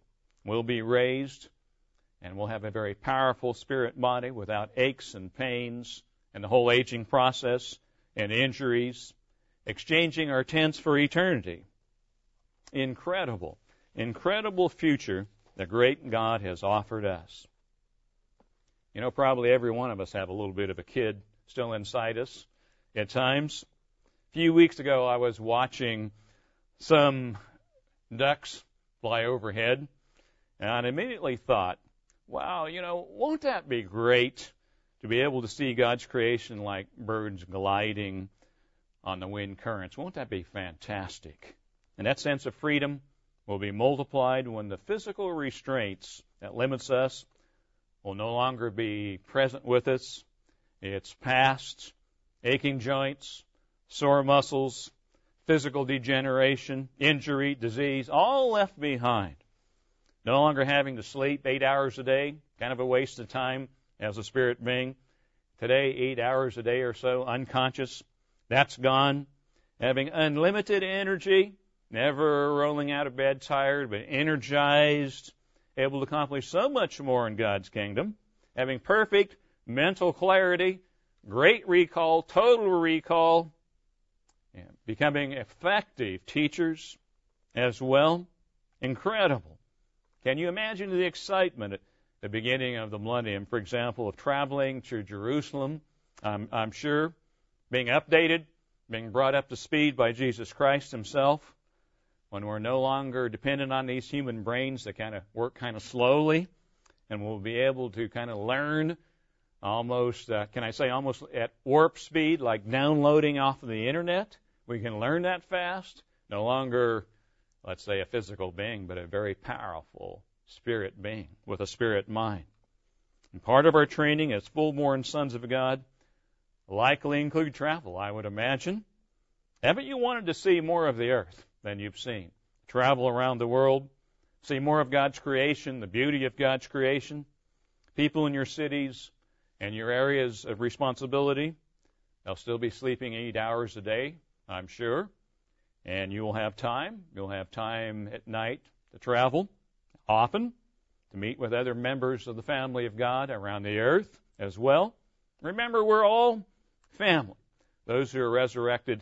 We'll be raised and we'll have a very powerful spirit body without aches and pains and the whole aging process and injuries, exchanging our tents for eternity. Incredible, incredible future the great God has offered us. You know, probably every one of us have a little bit of a kid still inside us at times few weeks ago, I was watching some ducks fly overhead, and I immediately thought, wow, you know, won't that be great to be able to see God's creation like birds gliding on the wind currents? Won't that be fantastic? And that sense of freedom will be multiplied when the physical restraints that limits us will no longer be present with us. It's past, aching joints, sore muscles, physical degeneration, injury, disease, all left behind. No longer having to sleep eight hours a day, kind of a waste of time as a spirit being. Today, eight hours a day or so, unconscious, that's gone. Having unlimited energy, never rolling out of bed tired, but energized, able to accomplish so much more in God's kingdom. Having perfect mental clarity, great recall, total recall, and becoming effective teachers as well. Incredible. Can you imagine the excitement at the beginning of the millennium, for example, of traveling to Jerusalem? I'm, I'm sure being updated, being brought up to speed by Jesus Christ Himself, when we're no longer dependent on these human brains that kind of work kind of slowly, and we'll be able to kind of learn almost, uh, can I say, almost at warp speed, like downloading off of the internet. We can learn that fast. No longer, let's say, a physical being, but a very powerful spirit being with a spirit mind. And part of our training as full-born sons of God likely include travel, I would imagine. Haven't you wanted to see more of the earth than you've seen? Travel around the world, see more of God's creation, the beauty of God's creation, people in your cities and your areas of responsibility. They'll still be sleeping eight hours a day, I'm sure. And you will have time. You'll have time at night to travel often, to meet with other members of the family of God around the earth as well. Remember, we're all family. Those who are resurrected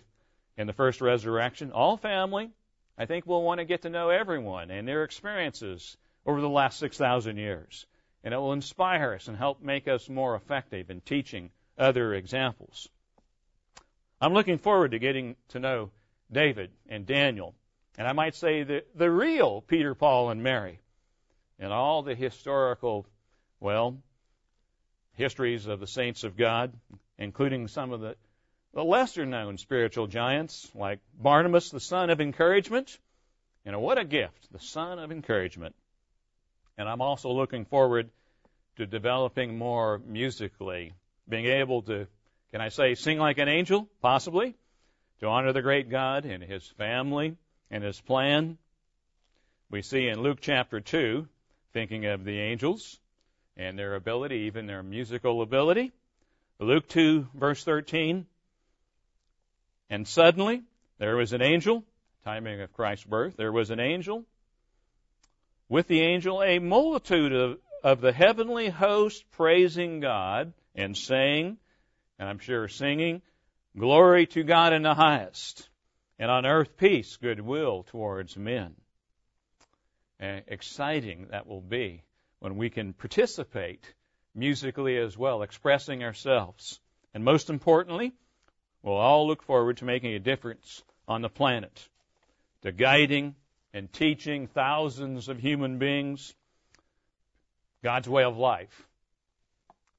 in the first resurrection, all family. I think we'll want to get to know everyone and their experiences over the last 6,000 years. And it will inspire us and help make us more effective in teaching other examples. I'm looking forward to getting to know David and Daniel, and I might say the, the real Peter, Paul, and Mary, and all the historical, well, histories of the saints of God, including some of the, the lesser known spiritual giants like Barnabas, the son of encouragement. You know, what a gift, the son of encouragement. And I'm also looking forward to developing more musically, being able to, can I say, sing like an angel, possibly, to honor the great God and His family and His plan. We see in Luke chapter 2, thinking of the angels and their ability, even their musical ability. Luke 2, verse 13. And suddenly there was an angel, timing of Christ's birth, there was an angel. With the angel, a multitude of, of the heavenly host praising God and saying, and I'm sure singing, Glory to God in the highest, and on earth peace, goodwill towards men. And exciting that will be when we can participate musically as well, expressing ourselves. And most importantly, we'll all look forward to making a difference on the planet, to guiding and teaching thousands of human beings God's way of life.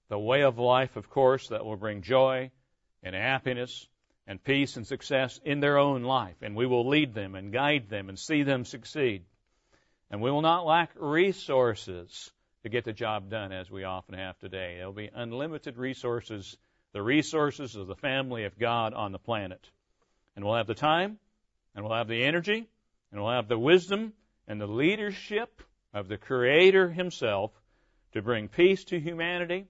The way of life, of course, that will bring joy and happiness and peace and success in their own life. And we will lead them and guide them and see them succeed. And we will not lack resources to get the job done as we often have today. There will be unlimited resources, the resources of the family of God on the planet. And we'll have the time, and we'll have the energy, and we'll have the wisdom and the leadership of the Creator Himself to bring peace to humanity.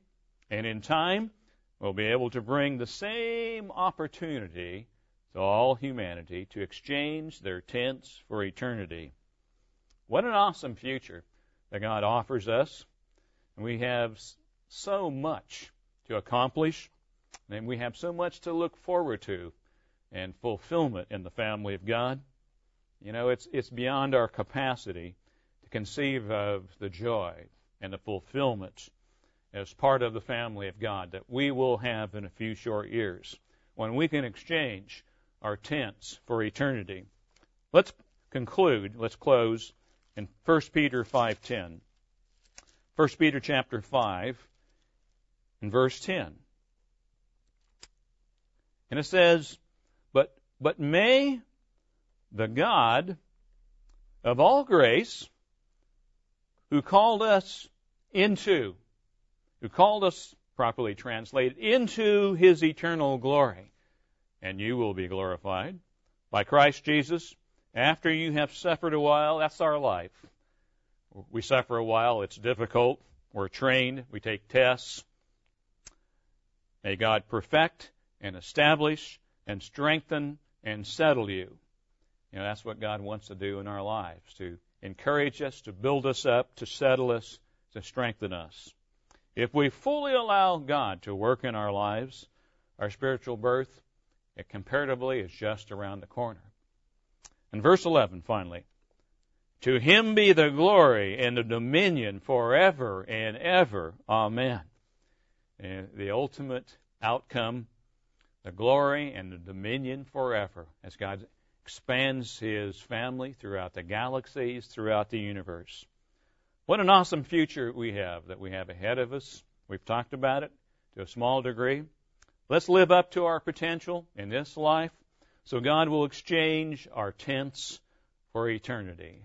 And in time, will be able to bring the same opportunity to all humanity to exchange their tents for eternity. What an awesome future that God offers us. And we have so much to accomplish, and we have so much to look forward to and fulfillment in the family of God. You know, it's, it's beyond our capacity to conceive of the joy and the fulfillment as part of the family of God that we will have in a few short years when we can exchange our tents for eternity. Let's conclude, let's close in 1 Peter 5:10. 1 Peter chapter 5 and verse 10. And it says, "But but may the God of all grace who called us into who called us, properly translated, into his eternal glory. And you will be glorified by Christ Jesus after you have suffered a while. That's our life. We suffer a while, it's difficult. We're trained, we take tests. May God perfect and establish and strengthen and settle you. You know, that's what God wants to do in our lives, to encourage us, to build us up, to settle us, to strengthen us. If we fully allow God to work in our lives, our spiritual birth, it comparatively is just around the corner. And verse 11, finally. To him be the glory and the dominion forever and ever. Amen. And the ultimate outcome, the glory and the dominion forever as God expands his family throughout the galaxies, throughout the universe. What an awesome future we have that we have ahead of us. We've talked about it to a small degree. Let's live up to our potential in this life so God will exchange our tents for eternity.